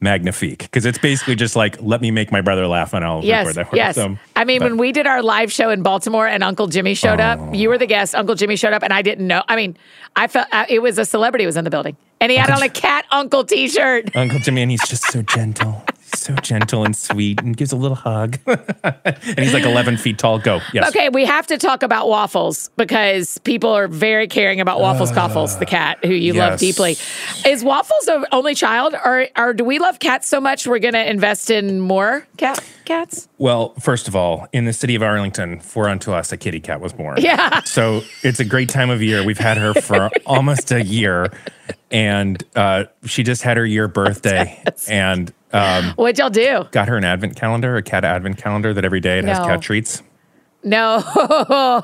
[SPEAKER 2] magnifique because it's basically just like, let me make my brother laugh and I'll
[SPEAKER 1] Yes,
[SPEAKER 2] record that
[SPEAKER 1] yes.
[SPEAKER 2] him.
[SPEAKER 1] I mean,
[SPEAKER 2] but-
[SPEAKER 1] when we did our live show in Baltimore and Uncle Jimmy showed up, you were the guest. Uncle Jimmy showed up, and I didn't know. I mean, I felt uh, it was a celebrity was in the building, and he had on a cat uncle T-shirt.
[SPEAKER 2] Uncle Jimmy, and he's just so gentle. So gentle and sweet and gives a little hug. and he's like 11 feet tall. Go. Yes.
[SPEAKER 1] Okay, we have to talk about waffles because people are very caring about Waffles Coffles, the cat who you love deeply. Is Waffles the only child, or or do we love cats so much we're going to invest in more cat cats?
[SPEAKER 2] Well, first of all, in the city of Arlington, for unto us a kitty cat was born.
[SPEAKER 1] Yeah.
[SPEAKER 2] So it's a great time of year. We've had her for almost a year, and uh, she just had her year birthday, and um,
[SPEAKER 1] What'd y'all do?
[SPEAKER 2] got her an advent calendar, a cat advent calendar that every day it has
[SPEAKER 1] No.
[SPEAKER 2] cat treats.
[SPEAKER 1] No.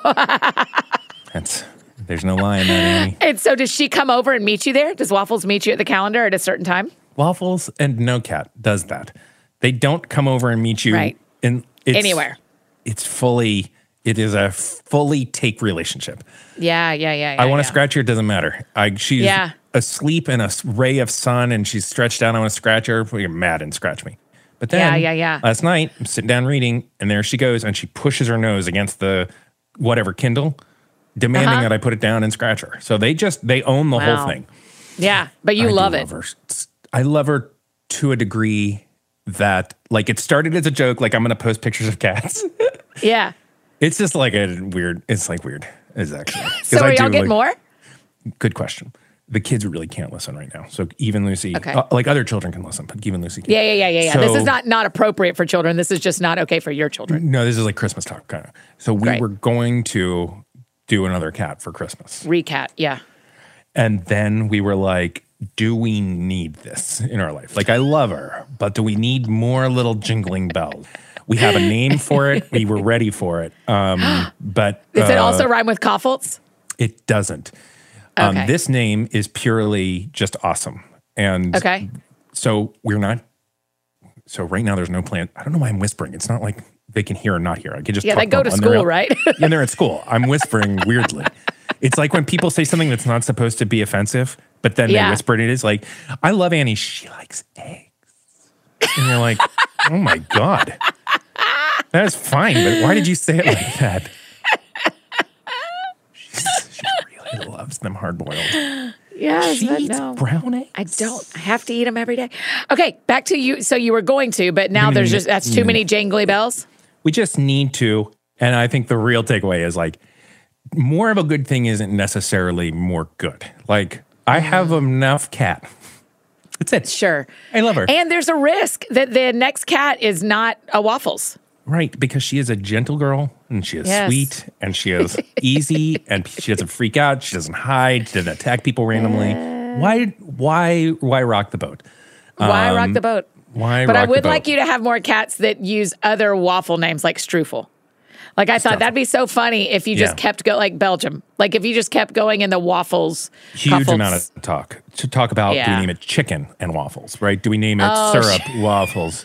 [SPEAKER 2] That's there's no lie in that. Amy.
[SPEAKER 1] and so, does she come over and meet you there? Does Waffles meet you at the calendar at a certain time?
[SPEAKER 2] Waffles and no cat does that. They don't come over and meet you
[SPEAKER 1] Right.
[SPEAKER 2] in it's,
[SPEAKER 1] Anywhere.
[SPEAKER 2] It's fully. It is a fully take relationship.
[SPEAKER 1] Yeah, yeah, yeah.
[SPEAKER 2] I
[SPEAKER 1] yeah,
[SPEAKER 2] want to
[SPEAKER 1] yeah.
[SPEAKER 2] scratch her. It doesn't matter. I she's
[SPEAKER 1] Yeah.
[SPEAKER 2] Asleep in a ray of sun, and she's stretched out. I want to scratch her. You're mad and scratch me. But then,
[SPEAKER 1] Yeah, yeah, yeah.
[SPEAKER 2] Last night, I'm sitting down reading, and there she goes, and she pushes her nose against the whatever Kindle, demanding
[SPEAKER 1] Uh-huh.
[SPEAKER 2] that I put it down and scratch her. So they just they own the
[SPEAKER 1] Wow.
[SPEAKER 2] whole thing.
[SPEAKER 1] Yeah, but you
[SPEAKER 2] I
[SPEAKER 1] love it.
[SPEAKER 2] her. I love her to a degree that like it started as a joke. Like I'm going to post pictures of cats.
[SPEAKER 1] Yeah.
[SPEAKER 2] it's just like a weird. It's like weird. Exactly.
[SPEAKER 1] So,
[SPEAKER 2] I
[SPEAKER 1] are y'all
[SPEAKER 2] do,
[SPEAKER 1] getting
[SPEAKER 2] like-
[SPEAKER 1] more?
[SPEAKER 2] Good question. The kids really can't listen right now. So even Lucy,
[SPEAKER 1] Okay.
[SPEAKER 2] uh, like other children can listen, but even Lucy can.
[SPEAKER 1] Yeah, yeah, yeah, yeah, yeah. this is not not appropriate for children. This is just not okay for your children.
[SPEAKER 2] No, this is like Christmas talk kind of. So we
[SPEAKER 1] Great.
[SPEAKER 2] were going to do another cat for Christmas.
[SPEAKER 1] Recat. Yeah.
[SPEAKER 2] And then we were like, do we need this in our life? Like, I love her, but do we need more little jingling bells? We have a name for it. We were ready for it. Um, but
[SPEAKER 1] Does it
[SPEAKER 2] uh,
[SPEAKER 1] also rhyme with Coffles?
[SPEAKER 2] it doesn't. Um, this name is purely just awesome. And
[SPEAKER 1] Okay.
[SPEAKER 2] so we're not. So right now, there's no plan. I don't know why I'm whispering. It's not like they can hear or not hear. I could just
[SPEAKER 1] Yeah, they go to school,
[SPEAKER 2] out-
[SPEAKER 1] right?
[SPEAKER 2] and they're at school. I'm whispering weirdly. It's like when people say something that's not supposed to be offensive, but then
[SPEAKER 1] Yeah.
[SPEAKER 2] they whisper it. It is like, I love Annie. She likes eggs. And you're like, oh my God. That's fine, but why did you say it like that? She's, really loves them hard boiled.
[SPEAKER 1] yes,
[SPEAKER 2] She eats
[SPEAKER 1] no.
[SPEAKER 2] brown eggs.
[SPEAKER 1] I don't. I have to eat them every day. Okay, back to you. So you were going to, but now there's just that's too many jangly bells.
[SPEAKER 2] we just need to and i think the real takeaway is like more of a good thing isn't necessarily more good like i mm. have enough cat that's it
[SPEAKER 1] Sure.
[SPEAKER 2] i love her
[SPEAKER 1] And there's a risk that the next cat is not a waffles.
[SPEAKER 2] Right because she is a gentle girl and she is
[SPEAKER 1] Yes.
[SPEAKER 2] sweet and she is easy and she doesn't freak out she doesn't hide she doesn't attack people randomly why why why rock the boat
[SPEAKER 1] Why rock the boat?
[SPEAKER 2] Um, why
[SPEAKER 1] But I would like you to have more cats that use other waffle names like Strufel. Like I thought that'd be so funny if you just
[SPEAKER 2] Yeah.
[SPEAKER 1] kept go like Belgium. Like if you just kept going in the waffles.
[SPEAKER 2] huge
[SPEAKER 1] Coffles.
[SPEAKER 2] amount of talk to talk about do we name it chicken and waffles right do we name it
[SPEAKER 1] Oh,
[SPEAKER 2] syrup waffles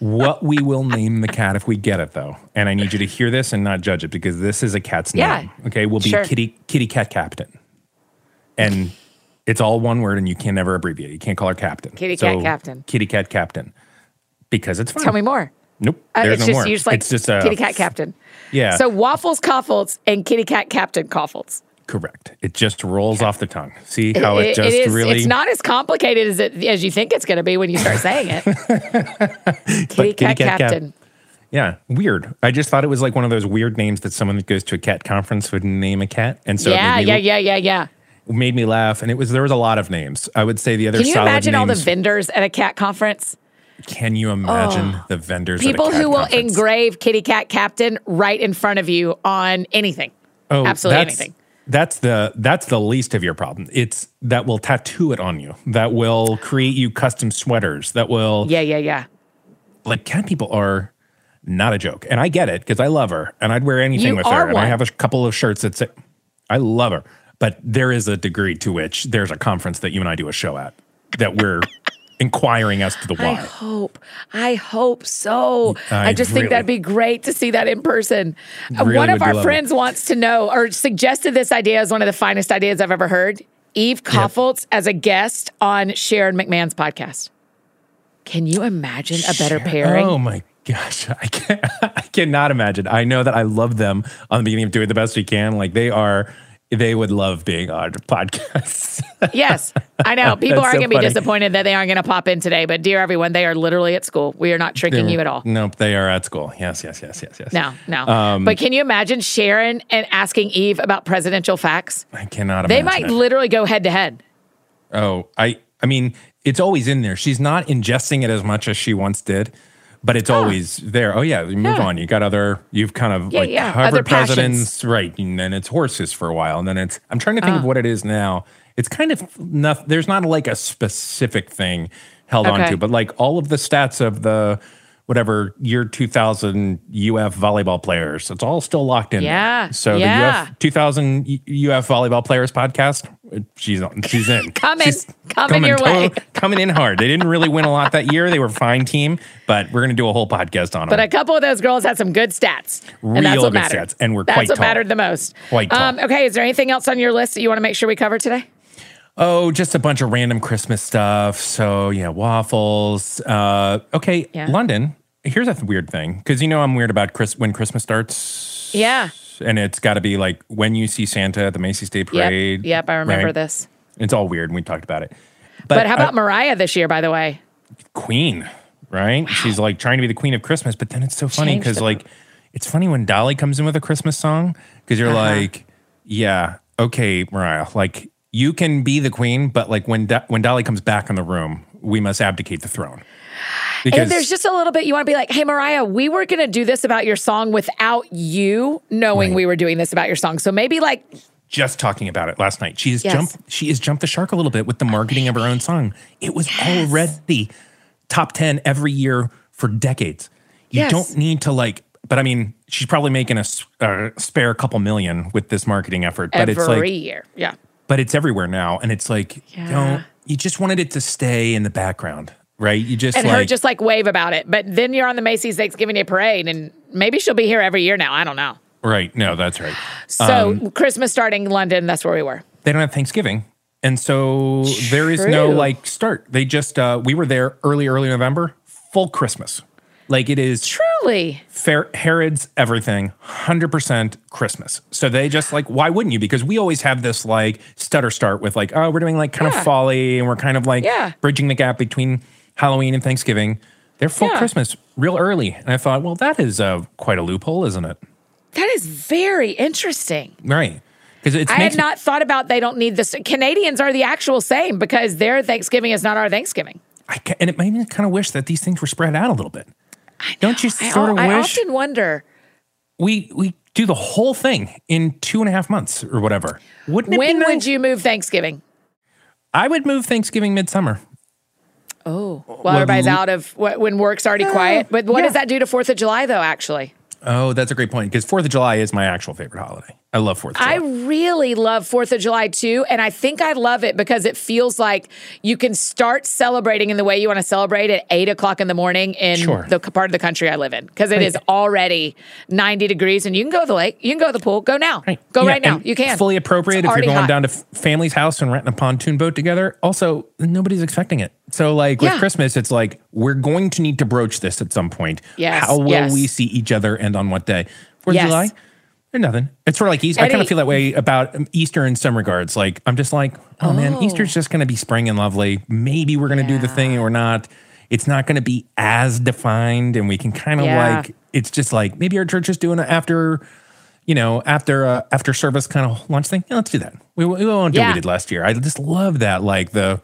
[SPEAKER 2] what we will name the cat if we get it though and i need you to hear this and not judge it because this is a cat's
[SPEAKER 1] Yeah.
[SPEAKER 2] name okay we'll be
[SPEAKER 1] Sure.
[SPEAKER 2] kitty kitty cat captain and it's all one word and you can never abbreviate you can't call her captain
[SPEAKER 1] Kitty cat captain.
[SPEAKER 2] kitty cat captain because it's fun
[SPEAKER 1] Tell me more.
[SPEAKER 2] nope
[SPEAKER 1] Uh,
[SPEAKER 2] there's
[SPEAKER 1] it's
[SPEAKER 2] no
[SPEAKER 1] just
[SPEAKER 2] more
[SPEAKER 1] just like
[SPEAKER 2] it's just a
[SPEAKER 1] kitty cat captain.
[SPEAKER 2] yeah
[SPEAKER 1] So waffles Coffles and kitty cat captain Coffles.
[SPEAKER 2] Correct it just rolls off the tongue see how it,
[SPEAKER 1] It-
[SPEAKER 2] just
[SPEAKER 1] it is,
[SPEAKER 2] really
[SPEAKER 1] It's not as complicated as it as you think it's going to be when you start saying it. kitty, cat,
[SPEAKER 2] cat cap-
[SPEAKER 1] captain.
[SPEAKER 2] Yeah, weird. I just thought it was like one of those weird names that someone that goes to a cat conference would name a cat, and so
[SPEAKER 1] yeah, yeah, yeah, yeah, yeah.
[SPEAKER 2] made me laugh. And it was there was a lot of names. I would say the other.
[SPEAKER 1] Can you imagine all the vendors at a cat conference?
[SPEAKER 2] Can you imagine oh, the vendors? at a
[SPEAKER 1] People who will
[SPEAKER 2] conference?
[SPEAKER 1] engrave kitty cat captain right in front of you on anything.
[SPEAKER 2] Oh,
[SPEAKER 1] absolutely anything.
[SPEAKER 2] That's the that's the least of your problem. It's that will tattoo it on you. That will create you custom sweaters. That will
[SPEAKER 1] Yeah, yeah, yeah.
[SPEAKER 2] like cat people are not a joke. And I get it because I love her and I'd wear anything
[SPEAKER 1] You
[SPEAKER 2] with her. And I have a couple of shirts that say I love her. But there is a degree to which there's a conference that you and I do a show at that we're inquiring as to the why.
[SPEAKER 1] I hope. I hope so. I,
[SPEAKER 2] I
[SPEAKER 1] just
[SPEAKER 2] really-
[SPEAKER 1] think that'd be great to see that in person. Uh,
[SPEAKER 2] Really
[SPEAKER 1] one of our
[SPEAKER 2] love it.
[SPEAKER 1] friends wants to know or suggested this idea as one of the finest ideas I've ever heard. Eve Kaufholz as a guest on Sharon McMahon's podcast. Can you imagine a better pairing?
[SPEAKER 2] Oh my gosh, I can't. I cannot imagine. I know that I love them on the beginning of doing the best we can. Like they are, they would love being on podcasts.
[SPEAKER 1] Yes, I know. People are
[SPEAKER 2] so
[SPEAKER 1] going to be
[SPEAKER 2] funny.
[SPEAKER 1] disappointed that they aren't going to pop in today. But dear everyone, they are literally at school. We are not tricking you at all.
[SPEAKER 2] Nope, they are at school. Yes, yes, yes, yes, yes.
[SPEAKER 1] No, no.
[SPEAKER 2] Um,
[SPEAKER 1] but can you imagine Sharon and asking Eve about presidential facts?
[SPEAKER 2] I cannot.
[SPEAKER 1] They might
[SPEAKER 2] it.
[SPEAKER 1] literally go head to head.
[SPEAKER 2] Oh, I. I mean, it's always in there. She's not ingesting it as much as she once did, but it's always there. Oh yeah, you move
[SPEAKER 1] Yeah.
[SPEAKER 2] on. You got other. You've kind of
[SPEAKER 1] Yeah,
[SPEAKER 2] like
[SPEAKER 1] yeah,
[SPEAKER 2] covered
[SPEAKER 1] other passions.
[SPEAKER 2] presidents, right? And then it's horses for a while, and then it's. I'm trying to think of
[SPEAKER 1] Ah.
[SPEAKER 2] what it is now. It's kind of nothing. There's not like a specific thing held
[SPEAKER 1] Okay.
[SPEAKER 2] on to, but like all of the stats of the whatever year 2000 UF volleyball players, it's all still locked in. there.
[SPEAKER 1] Yeah,
[SPEAKER 2] So
[SPEAKER 1] yeah.
[SPEAKER 2] the UF 2000 UF volleyball players podcast, she's on. She's in.
[SPEAKER 1] Coming,
[SPEAKER 2] She's
[SPEAKER 1] coming your way.
[SPEAKER 2] coming in hard. They didn't really win a lot that year. They were a fine team, but we're going to do a whole podcast on
[SPEAKER 1] But
[SPEAKER 2] them.
[SPEAKER 1] But a couple of those girls had some good stats. and that's
[SPEAKER 2] Real
[SPEAKER 1] what
[SPEAKER 2] good
[SPEAKER 1] mattered.
[SPEAKER 2] stats, and were
[SPEAKER 1] that's
[SPEAKER 2] quite
[SPEAKER 1] what
[SPEAKER 2] tall.
[SPEAKER 1] mattered the most.
[SPEAKER 2] Quite tall.
[SPEAKER 1] Um, okay, is there anything else on your list that you want to make sure we cover today?
[SPEAKER 2] oh, just a bunch of random Christmas stuff. So yeah, waffles. Uh, okay,
[SPEAKER 1] Yeah.
[SPEAKER 2] London. Here's a weird thing because you know I'm weird about Chris when Christmas starts.
[SPEAKER 1] Yeah.
[SPEAKER 2] And it's got to be like when you see Santa at the Macy's Day Parade.
[SPEAKER 1] Yep. I remember
[SPEAKER 2] right?
[SPEAKER 1] this.
[SPEAKER 2] It's all weird, and we talked about it.
[SPEAKER 1] But, how
[SPEAKER 2] uh,
[SPEAKER 1] about Mariah this year, by the way?
[SPEAKER 2] queen, right? She's like trying to be the queen of Christmas, but then it's so funny because like it's funny when Dolly comes in with a Christmas song because you're
[SPEAKER 1] Uh-huh.
[SPEAKER 2] like, yeah, okay, Mariah, like you can be the queen, but like when Do- when Dolly comes back in the room, we must abdicate the throne.
[SPEAKER 1] And there's just a little bit you want to be like, hey, Mariah, we were going to do this about your song without you knowing
[SPEAKER 2] Right.
[SPEAKER 1] we were doing this about your song. So maybe like,
[SPEAKER 2] just talking about it last night. She has
[SPEAKER 1] Yes.
[SPEAKER 2] jumped. She has jumped the shark a little bit with the marketing of her own song. It was already top ten every year for decades. You
[SPEAKER 1] Yes.
[SPEAKER 2] don't need to like. But I mean, she's probably making a uh, spare couple million with this marketing effort. But
[SPEAKER 1] every
[SPEAKER 2] it's like,
[SPEAKER 1] year. Yeah.
[SPEAKER 2] but it's everywhere now, and it's like,
[SPEAKER 1] Yeah.
[SPEAKER 2] don't. You just wanted it to stay in the background, right? You just
[SPEAKER 1] And
[SPEAKER 2] like
[SPEAKER 1] her just like wave about it. But then you're on the Macy's Thanksgiving Day Parade, and maybe she'll be here every year now. I don't know.
[SPEAKER 2] right. No, that's right.
[SPEAKER 1] So
[SPEAKER 2] Um,
[SPEAKER 1] Christmas starting London, that's where we were.
[SPEAKER 2] they don't have Thanksgiving. And so there is no like start. They just uh we were there early, early November, full Christmas. Like it is
[SPEAKER 1] Truly.
[SPEAKER 2] fair Harrods everything, hundred percent Christmas. So they just like, why wouldn't you? Because we always have this like stutter start with like, oh, we're doing like kind
[SPEAKER 1] Yeah.
[SPEAKER 2] of folly and we're kind of like
[SPEAKER 1] Yeah.
[SPEAKER 2] bridging the gap between Halloween and Thanksgiving. They're full
[SPEAKER 1] Yeah.
[SPEAKER 2] Christmas real early. And I thought, well, that is uh, quite a loophole, isn't it?
[SPEAKER 1] That is very interesting.
[SPEAKER 2] Right. Because it's
[SPEAKER 1] I had not thought about they don't need this. Canadians are the actual same because their Thanksgiving is not our Thanksgiving.
[SPEAKER 2] I ca- and it made me kind of wish that these things were spread out a little bit. Don't you
[SPEAKER 1] I,
[SPEAKER 2] sort of
[SPEAKER 1] I
[SPEAKER 2] wish I
[SPEAKER 1] often wonder
[SPEAKER 2] we we do the whole thing in two and a half months or whatever? Wouldn't it
[SPEAKER 1] when
[SPEAKER 2] be nice?
[SPEAKER 1] would you move Thanksgiving?
[SPEAKER 2] I would move Thanksgiving midsummer.
[SPEAKER 1] Oh, well, everybody's out of when work's already uh, quiet. But what
[SPEAKER 2] yeah.
[SPEAKER 1] does that do to Fourth of July, though? Actually,
[SPEAKER 2] Oh, that's a great point because Fourth of July is my actual favorite holiday. I love Fourth.
[SPEAKER 1] I really love Fourth of July too, and I think I love it because it feels like you can start celebrating in the way you want to celebrate at eight o'clock in the morning in
[SPEAKER 2] Sure.
[SPEAKER 1] the part of the country I live in because it
[SPEAKER 2] Right.
[SPEAKER 1] is already ninety degrees, and you can go to the lake, you can go to the pool, go now, go
[SPEAKER 2] Yeah,
[SPEAKER 1] right now, you can.
[SPEAKER 2] It's fully appropriate
[SPEAKER 1] It's
[SPEAKER 2] if you're going
[SPEAKER 1] hot.
[SPEAKER 2] down to family's house and renting a pontoon boat together. Also, nobody's expecting it. So, like with
[SPEAKER 1] Yeah.
[SPEAKER 2] Christmas, it's like we're going to need to broach this at some point.
[SPEAKER 1] Yes,
[SPEAKER 2] How will
[SPEAKER 1] yes.
[SPEAKER 2] we see each other and on what day? Fourth
[SPEAKER 1] Yes.
[SPEAKER 2] of July? Nothing. It's sort of like Easter. I kind of feel that way about Easter in some regards. Like I'm just like, oh, man, Easter's just going to be spring and lovely. Maybe we're going to do the
[SPEAKER 1] Yeah.
[SPEAKER 2] thing or not. It's not going to be as defined, and we can kind of
[SPEAKER 1] Yeah.
[SPEAKER 2] like. It's just like maybe our church is doing it after you know, after uh, after service kind of lunch thing. Yeah, let's do that. We, we won't do what we did last year. I just love that, like the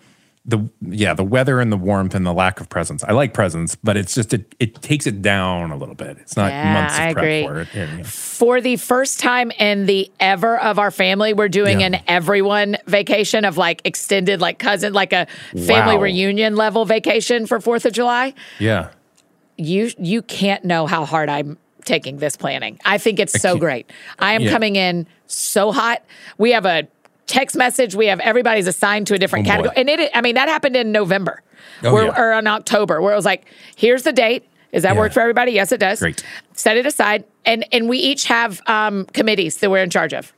[SPEAKER 2] the yeah the weather and the warmth and the lack of presence. I like presence, but it's just it it takes it down a little bit. It's not
[SPEAKER 1] Yeah,
[SPEAKER 2] months of
[SPEAKER 1] I
[SPEAKER 2] prep
[SPEAKER 1] agree.
[SPEAKER 2] for it. Yeah, yeah.
[SPEAKER 1] For the first time in the ever of our family, we're doing an everyone vacation of like extended, like cousin, like a family
[SPEAKER 2] Wow.
[SPEAKER 1] reunion level vacation for Fourth of July.
[SPEAKER 2] Yeah.
[SPEAKER 1] you you can't know how hard I'm taking this planning. I think it's so great. I am coming in so hot. We have a text message. We have everybody's assigned to a different
[SPEAKER 2] Oh, boy.
[SPEAKER 1] category, and it. I mean, that happened in November,
[SPEAKER 2] Oh,
[SPEAKER 1] where,
[SPEAKER 2] yeah.
[SPEAKER 1] or in October, where it was like, here's the date. Is that
[SPEAKER 2] Yeah.
[SPEAKER 1] work for everybody? Yes, it does.
[SPEAKER 2] Great.
[SPEAKER 1] Set it aside, and and we each have um, committees that we're in charge of.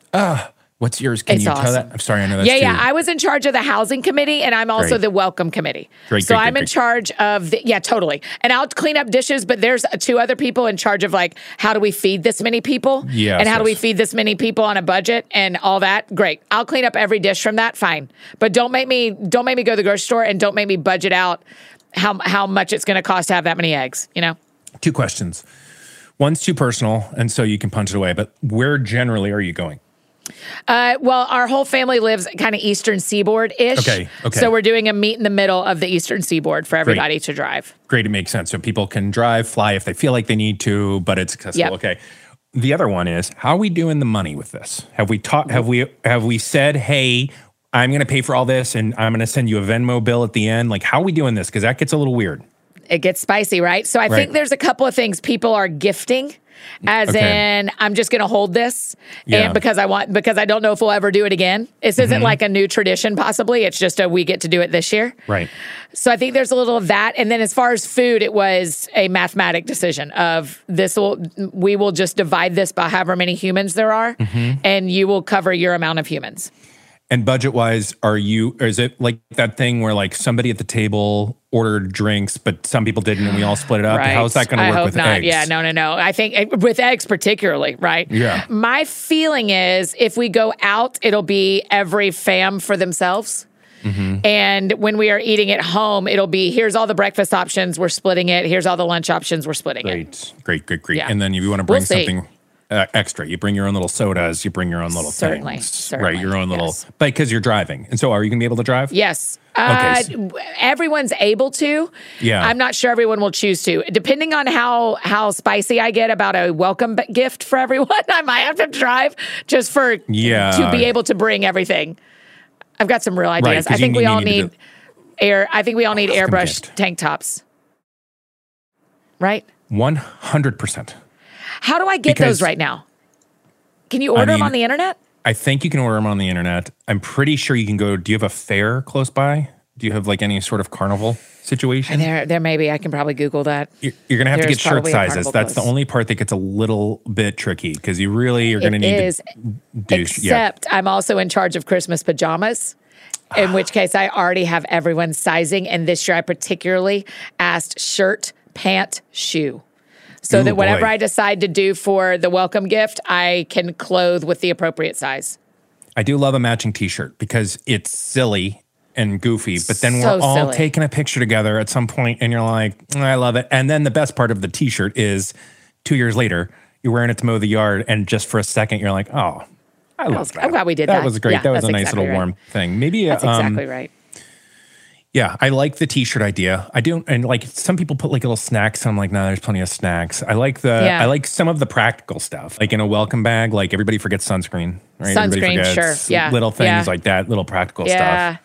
[SPEAKER 2] What's yours? Can
[SPEAKER 1] It's
[SPEAKER 2] you tell that? I'm sorry, I know that's
[SPEAKER 1] yeah, yeah. I was in charge of the housing committee, and I'm also
[SPEAKER 2] Great.
[SPEAKER 1] the welcome committee.
[SPEAKER 2] Great,
[SPEAKER 1] so
[SPEAKER 2] great,
[SPEAKER 1] I'm in charge of the yeah, totally. And I'll clean up dishes, but there's two other people in charge of like how do we feed this many people?
[SPEAKER 2] Yes,
[SPEAKER 1] and how do we feed this many people on a budget and all that? Great. I'll clean up every dish from that. Fine, but don't make me don't make me go to the grocery store and don't make me budget out how how much it's going to cost to have that many eggs. You know.
[SPEAKER 2] two questions. One's too personal, and so you can punch it away. But where generally are you going?
[SPEAKER 1] Uh, well, our whole family lives kind of eastern seaboard ish.
[SPEAKER 2] Okay, okay.
[SPEAKER 1] So we're doing a meet in the middle of the eastern seaboard for everybody to drive.
[SPEAKER 2] Great, it makes sense. So people can drive, fly if they feel like they need to, but it's accessible.
[SPEAKER 1] Yep.
[SPEAKER 2] Okay. The other one is how are we doing the money with this? Have we taught? Have we have we said, hey, I'm going to pay for all this, and I'm going to send you a Venmo bill at the end? Like, how are we doing this? Because that gets a little weird.
[SPEAKER 1] It gets spicy, right? So I
[SPEAKER 2] Right.
[SPEAKER 1] think there's a couple of things people are gifting. As
[SPEAKER 2] Okay.
[SPEAKER 1] in, I'm just going to hold this,
[SPEAKER 2] Yeah.
[SPEAKER 1] and because I want, because I don't know if we'll ever do it again. This isn't like a new tradition, possibly. It's just a we get to do it this year.
[SPEAKER 2] Right.
[SPEAKER 1] So I think there's a little of that. And then as far as food, it was a mathematic decision of this will we will just divide this by however many humans there are,
[SPEAKER 2] Mm-hmm.
[SPEAKER 1] and you will cover your amount of humans.
[SPEAKER 2] And budget wise, are you? Is it like that thing where like somebody at the table ordered drinks, but some people didn't, and we all split it up?
[SPEAKER 1] Right.
[SPEAKER 2] How's that going to work with
[SPEAKER 1] not.
[SPEAKER 2] eggs?
[SPEAKER 1] Yeah, no, no, no. I think eh, with eggs particularly, right?
[SPEAKER 2] Yeah.
[SPEAKER 1] My feeling is if we go out, it'll be every fam for themselves.
[SPEAKER 2] Mm-hmm.
[SPEAKER 1] And when we are eating at home, it'll be here's all the breakfast options, we're splitting it. Here's all the lunch options, we're splitting it.
[SPEAKER 2] Great, great, great, great.
[SPEAKER 1] Yeah.
[SPEAKER 2] And then if you want to
[SPEAKER 1] We'll
[SPEAKER 2] bring
[SPEAKER 1] see.
[SPEAKER 2] something uh, extra, you bring your own little sodas, you bring your own little
[SPEAKER 1] Certainly,
[SPEAKER 2] things,
[SPEAKER 1] certainly,
[SPEAKER 2] right? Your own little,
[SPEAKER 1] yes.
[SPEAKER 2] but because you're driving, and so are you going to be able to drive?
[SPEAKER 1] Yes.
[SPEAKER 2] Okay,
[SPEAKER 1] Uh,
[SPEAKER 2] so-
[SPEAKER 1] everyone's able to.
[SPEAKER 2] Yeah.
[SPEAKER 1] I'm not sure everyone will choose to. Depending on how how spicy I get about a welcome gift for everyone, I might have to drive just for
[SPEAKER 2] Yeah.
[SPEAKER 1] to be able to bring everything. I've got some real ideas.
[SPEAKER 2] 'cause
[SPEAKER 1] I think
[SPEAKER 2] need-
[SPEAKER 1] we all
[SPEAKER 2] need
[SPEAKER 1] need
[SPEAKER 2] do-
[SPEAKER 1] air. I think we all need airbrushed tank tops. Right?
[SPEAKER 2] One hundred percent.
[SPEAKER 1] How do I get
[SPEAKER 2] Because-
[SPEAKER 1] those right now? Can you order them
[SPEAKER 2] mean-
[SPEAKER 1] on the internet?
[SPEAKER 2] I think you can order them on the internet. I'm pretty sure you can go. Do you have a fair close by? Do you have like any sort of carnival situation?
[SPEAKER 1] There, there may be. I can probably Google that.
[SPEAKER 2] You're, you're going to have to get shirt sizes. That's the only part that gets a little bit tricky because you really are going to
[SPEAKER 1] It
[SPEAKER 2] need
[SPEAKER 1] is,
[SPEAKER 2] to do. yeah.
[SPEAKER 1] except I'm also in charge of Christmas pajamas. In which case, I already have everyone's sizing. And this year, I particularly asked shirt, pant, shoe. So
[SPEAKER 2] Ooh,
[SPEAKER 1] that whatever
[SPEAKER 2] boy.
[SPEAKER 1] I decide to do for the welcome gift, I can clothe with the appropriate size.
[SPEAKER 2] I do love a matching T-shirt because it's silly and goofy, but then
[SPEAKER 1] So
[SPEAKER 2] we're all
[SPEAKER 1] silly.
[SPEAKER 2] taking a picture together at some point, and you're like, "Mm, "I love it." And then the best part of the T-shirt is two years later, you're wearing it to mow the yard, and just for a second, you're like, "Oh, I love
[SPEAKER 1] was-
[SPEAKER 2] that."
[SPEAKER 1] I'm glad we did
[SPEAKER 2] That
[SPEAKER 1] that.
[SPEAKER 2] was great.
[SPEAKER 1] Yeah,
[SPEAKER 2] that was a nice
[SPEAKER 1] exactly
[SPEAKER 2] little
[SPEAKER 1] right.
[SPEAKER 2] warm thing. Maybe
[SPEAKER 1] That's
[SPEAKER 2] um,
[SPEAKER 1] exactly right.
[SPEAKER 2] Yeah, I like the T-shirt idea. I don't and like some people put like little snacks. And I'm like, no, there's plenty of snacks. I like the,
[SPEAKER 1] Yeah.
[SPEAKER 2] I like some of the practical stuff, like in a welcome bag. Like everybody forgets sunscreen, right? Everybody
[SPEAKER 1] Sunscreen,
[SPEAKER 2] forgets
[SPEAKER 1] sure. Yeah.
[SPEAKER 2] little things
[SPEAKER 1] Yeah.
[SPEAKER 2] like that, little practical
[SPEAKER 1] Yeah.
[SPEAKER 2] stuff.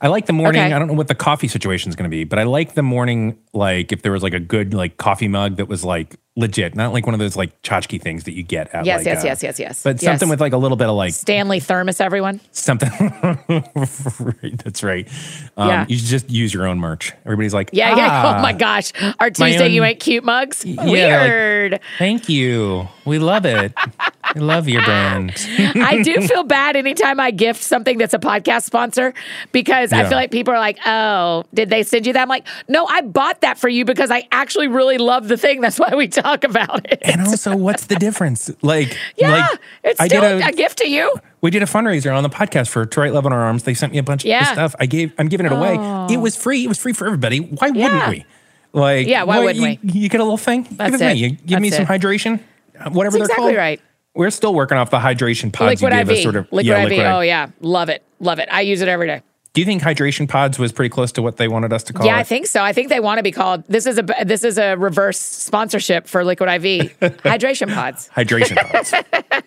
[SPEAKER 2] I like the morning.
[SPEAKER 1] Okay.
[SPEAKER 2] I don't know what the coffee situation is going to be, but I like the morning. Like if there was like a good like coffee mug that was like legit, not like one of those like tchotchke things that you get at.
[SPEAKER 1] Yes,
[SPEAKER 2] like,
[SPEAKER 1] yes,
[SPEAKER 2] uh,
[SPEAKER 1] yes, yes, yes.
[SPEAKER 2] But
[SPEAKER 1] Yes.
[SPEAKER 2] something with like a little bit of like
[SPEAKER 1] Stanley Thermos, everyone.
[SPEAKER 2] something. right, that's right. Um,
[SPEAKER 1] Yeah.
[SPEAKER 2] You should just use your own merch. Everybody's like,
[SPEAKER 1] Yeah, yeah.
[SPEAKER 2] "Ah,
[SPEAKER 1] Oh my gosh. Our
[SPEAKER 2] my
[SPEAKER 1] Tuesday You
[SPEAKER 2] own-
[SPEAKER 1] Ain't Cute mugs.
[SPEAKER 2] yeah, they're like-
[SPEAKER 1] Weird.
[SPEAKER 2] Thank you. We love it. I love your brand.
[SPEAKER 1] I do feel bad anytime I gift something that's a podcast sponsor because I feel like people are like, oh, did they send you that? I'm like, no, I bought that for you because I actually really love the thing. That's why we talk about it.
[SPEAKER 2] And also, what's the difference? Like,
[SPEAKER 1] yeah,
[SPEAKER 2] like
[SPEAKER 1] it's
[SPEAKER 2] I
[SPEAKER 1] still
[SPEAKER 2] did
[SPEAKER 1] a,
[SPEAKER 2] a,
[SPEAKER 1] gift to you.
[SPEAKER 2] we did a fundraiser on the podcast for To Write Love on Our Arms. They sent me a bunch
[SPEAKER 1] Yeah.
[SPEAKER 2] of stuff. I gave. I'm giving it away. It was oh. free. It was free for everybody. Why
[SPEAKER 1] Yeah.
[SPEAKER 2] wouldn't we? Like,
[SPEAKER 1] Yeah, why
[SPEAKER 2] what,
[SPEAKER 1] wouldn't
[SPEAKER 2] you, You get a little thing.
[SPEAKER 1] That's
[SPEAKER 2] give it
[SPEAKER 1] it.
[SPEAKER 2] me. You give me some
[SPEAKER 1] it.
[SPEAKER 2] hydration. Uh, Whatever
[SPEAKER 1] That's
[SPEAKER 2] they're
[SPEAKER 1] exactly
[SPEAKER 2] called.
[SPEAKER 1] right.
[SPEAKER 2] We're still working off the hydration pods
[SPEAKER 1] Liquid
[SPEAKER 2] you
[SPEAKER 1] IV.
[SPEAKER 2] gave us. Sort of
[SPEAKER 1] liquid
[SPEAKER 2] yeah,
[SPEAKER 1] IV.
[SPEAKER 2] liquid
[SPEAKER 1] Oh, yeah. Love it. Love it. I use it every day.
[SPEAKER 2] Do you think hydration pods was pretty close to what they wanted us to call
[SPEAKER 1] yeah,
[SPEAKER 2] it?
[SPEAKER 1] I think so. I think they want to be called. This is a this is a reverse sponsorship for Liquid IV hydration pods.
[SPEAKER 2] Hydration pods.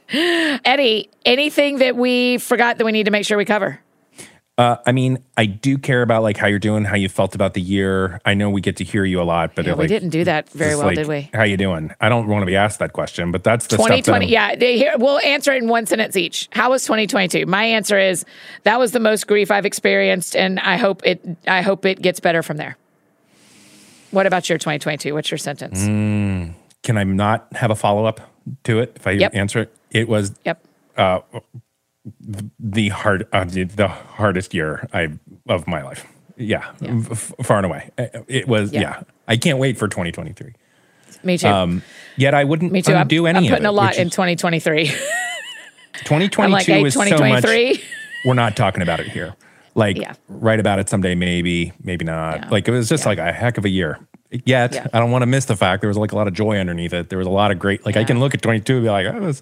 [SPEAKER 1] Eddie, anything that we forgot that we need to make sure we cover?
[SPEAKER 2] Uh, I mean, I do care about like how you're doing, how you felt about the year. I know we get to hear you a lot, but
[SPEAKER 1] Yeah,
[SPEAKER 2] it,
[SPEAKER 1] we
[SPEAKER 2] like,
[SPEAKER 1] didn't do that very well,
[SPEAKER 2] like,
[SPEAKER 1] did we?
[SPEAKER 2] How you doing? I don't want to be asked that question, but that's the stuff that
[SPEAKER 1] 2020. Yeah, they, here, we'll answer it in one sentence each. How was 2022? My answer is that was the most grief I've experienced, and I hope it. I hope it gets better from there. What about your 2022? What's your sentence?
[SPEAKER 2] Mm. Can I not have a follow up to it if I
[SPEAKER 1] Yep.
[SPEAKER 2] answer it? It was
[SPEAKER 1] Yep.
[SPEAKER 2] The hard, uh, the, the hardest year I of my life. Yeah, F- far and away. It was.
[SPEAKER 1] Yeah.
[SPEAKER 2] Yeah. I can't wait for 2023.
[SPEAKER 1] Me too.
[SPEAKER 2] Um, yet I wouldn't
[SPEAKER 1] Me too. I'm,
[SPEAKER 2] undo any
[SPEAKER 1] I'm putting
[SPEAKER 2] it.
[SPEAKER 1] a lot in 2023.
[SPEAKER 2] 2022
[SPEAKER 1] like, hey,
[SPEAKER 2] is so much.
[SPEAKER 1] 2023.
[SPEAKER 2] We're not talking about it here. Like,
[SPEAKER 1] Yeah.
[SPEAKER 2] write about it someday, maybe, maybe not.
[SPEAKER 1] Yeah.
[SPEAKER 2] Like, it was just
[SPEAKER 1] Yeah.
[SPEAKER 2] like a heck of a year. Yet,
[SPEAKER 1] Yeah.
[SPEAKER 2] I don't want to miss the fact there was like a lot of joy underneath it. There was a lot of great, like, I can look at 22 and be like, oh, it was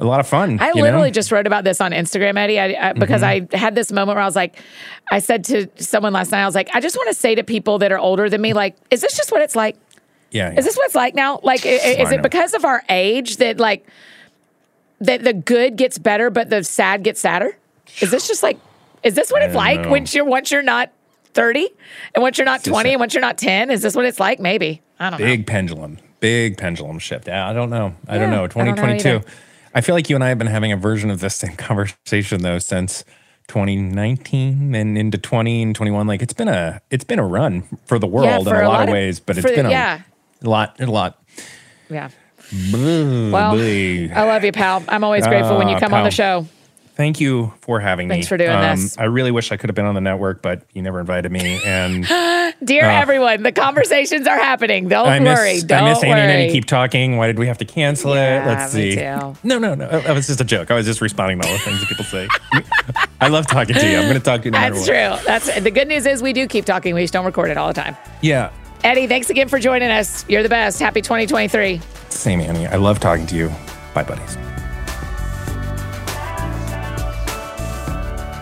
[SPEAKER 2] a lot of fun.
[SPEAKER 1] I literally
[SPEAKER 2] know?
[SPEAKER 1] just wrote about this on Instagram, Eddie, I, I, because
[SPEAKER 2] Mm-hmm.
[SPEAKER 1] I had this moment where I was like, I said to someone last night, I was like, I just want to say to people that are older than me, like, is this just what it's like?
[SPEAKER 2] yeah.
[SPEAKER 1] Is this what it's like now? Like, i- i- is it because of our age that like that the good gets better, but the sad gets sadder? Is this just like, is this what it's like
[SPEAKER 2] know.
[SPEAKER 1] once you're once you're not thirty, and once you're not twenty,
[SPEAKER 2] a-
[SPEAKER 1] and once you're not ten? Is this what it's like? Maybe I don't know.
[SPEAKER 2] big pendulum, big pendulum shift. Yeah, I don't know. I
[SPEAKER 1] Yeah,
[SPEAKER 2] know.
[SPEAKER 1] I don't know
[SPEAKER 2] 2022. I feel like you and I have been having a version of this same conversation though since 2019 and into 20 and 21. Like it's been a it's been a run for the world
[SPEAKER 1] for
[SPEAKER 2] in a, lot,
[SPEAKER 1] lot
[SPEAKER 2] of ways, but it's
[SPEAKER 1] the-
[SPEAKER 2] been a,
[SPEAKER 1] yeah.
[SPEAKER 2] a lot, a lot.
[SPEAKER 1] Yeah.
[SPEAKER 2] Well,
[SPEAKER 1] I love you, pal. I'm always grateful when you
[SPEAKER 2] Ah,
[SPEAKER 1] come on the show.
[SPEAKER 2] Thank you for having me.
[SPEAKER 1] Thanks for doing this.
[SPEAKER 2] I really wish I could have been on the network, but you never invited me. And
[SPEAKER 1] Dear everyone, the conversations are happening. Don't
[SPEAKER 2] Uh, I miss,
[SPEAKER 1] worry. Don't
[SPEAKER 2] I miss Annie and
[SPEAKER 1] worry.
[SPEAKER 2] Eddie keep talking. Why did we have to cancel
[SPEAKER 1] Yeah,
[SPEAKER 2] it? Let's see.
[SPEAKER 1] too.
[SPEAKER 2] No, no, no. That was just a joke. I was just responding to all the things that people say. I love talking to you. I'm going to talk to you no
[SPEAKER 1] That's true. That's the good news is we do keep talking. We just don't record it all the time.
[SPEAKER 2] Yeah.
[SPEAKER 1] Eddie, thanks again for joining us. You're the best. Happy 2023.
[SPEAKER 2] Same, Annie. I love talking to you. Bye, buddies.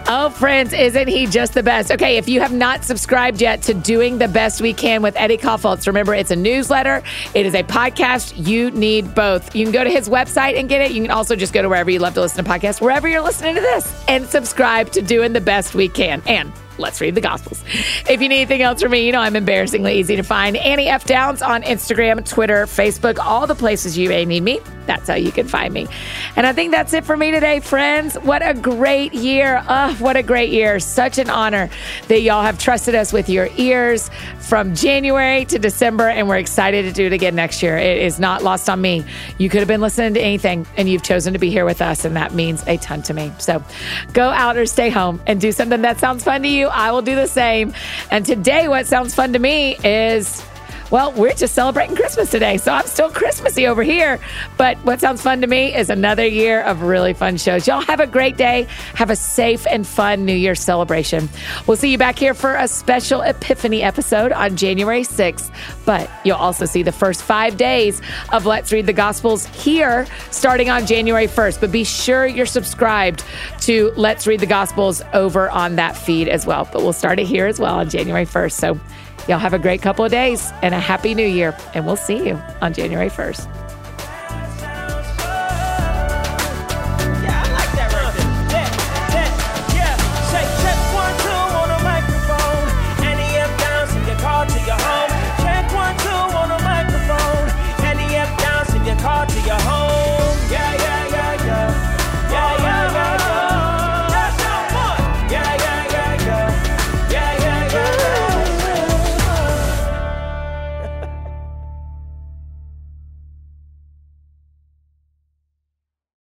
[SPEAKER 1] Oh, friends, isn't he just the best? Okay, if you have not subscribed yet to Doing the Best We Can with Eddie Kaufholz, remember it's a newsletter, it is a podcast. You need both. You can go to his website and get it. You can also just go to wherever you love to listen to podcasts, wherever you're listening to this, and subscribe to Doing the Best We Can. And let's read the Gospels. If you need anything else from me, you know I'm embarrassingly easy to find. Annie F. Downs on Instagram, Twitter, Facebook, all the places you may need me. That's how you can find me. And I think that's it for me today, friends. What a great year. Oh, what a great year. Such an honor that y'all have trusted us with your ears from January to December, and we're excited to do it again next year. It is not lost on me. You could have been listening to anything, and you've chosen to be here with us, and that means a ton to me. So go out or stay home and do something that sounds fun to I will do the same. And today, what sounds fun to me is. Well, we're just celebrating Christmas today, so I'm still Christmassy over here. But what sounds fun to me is another year of really fun shows. Y'all have a great day. Have a safe and fun New Year's celebration. We'll see you back here for a special Epiphany episode on January 6th. But you'll also see the first five days of Let's Read the Gospels here starting on January 1st. But be sure you're subscribed to Let's Read the Gospels over on that feed as well. But we'll start it here as well on January 1st. So Y'all have a great couple of days and a happy new year, and we'll see you on January 1st.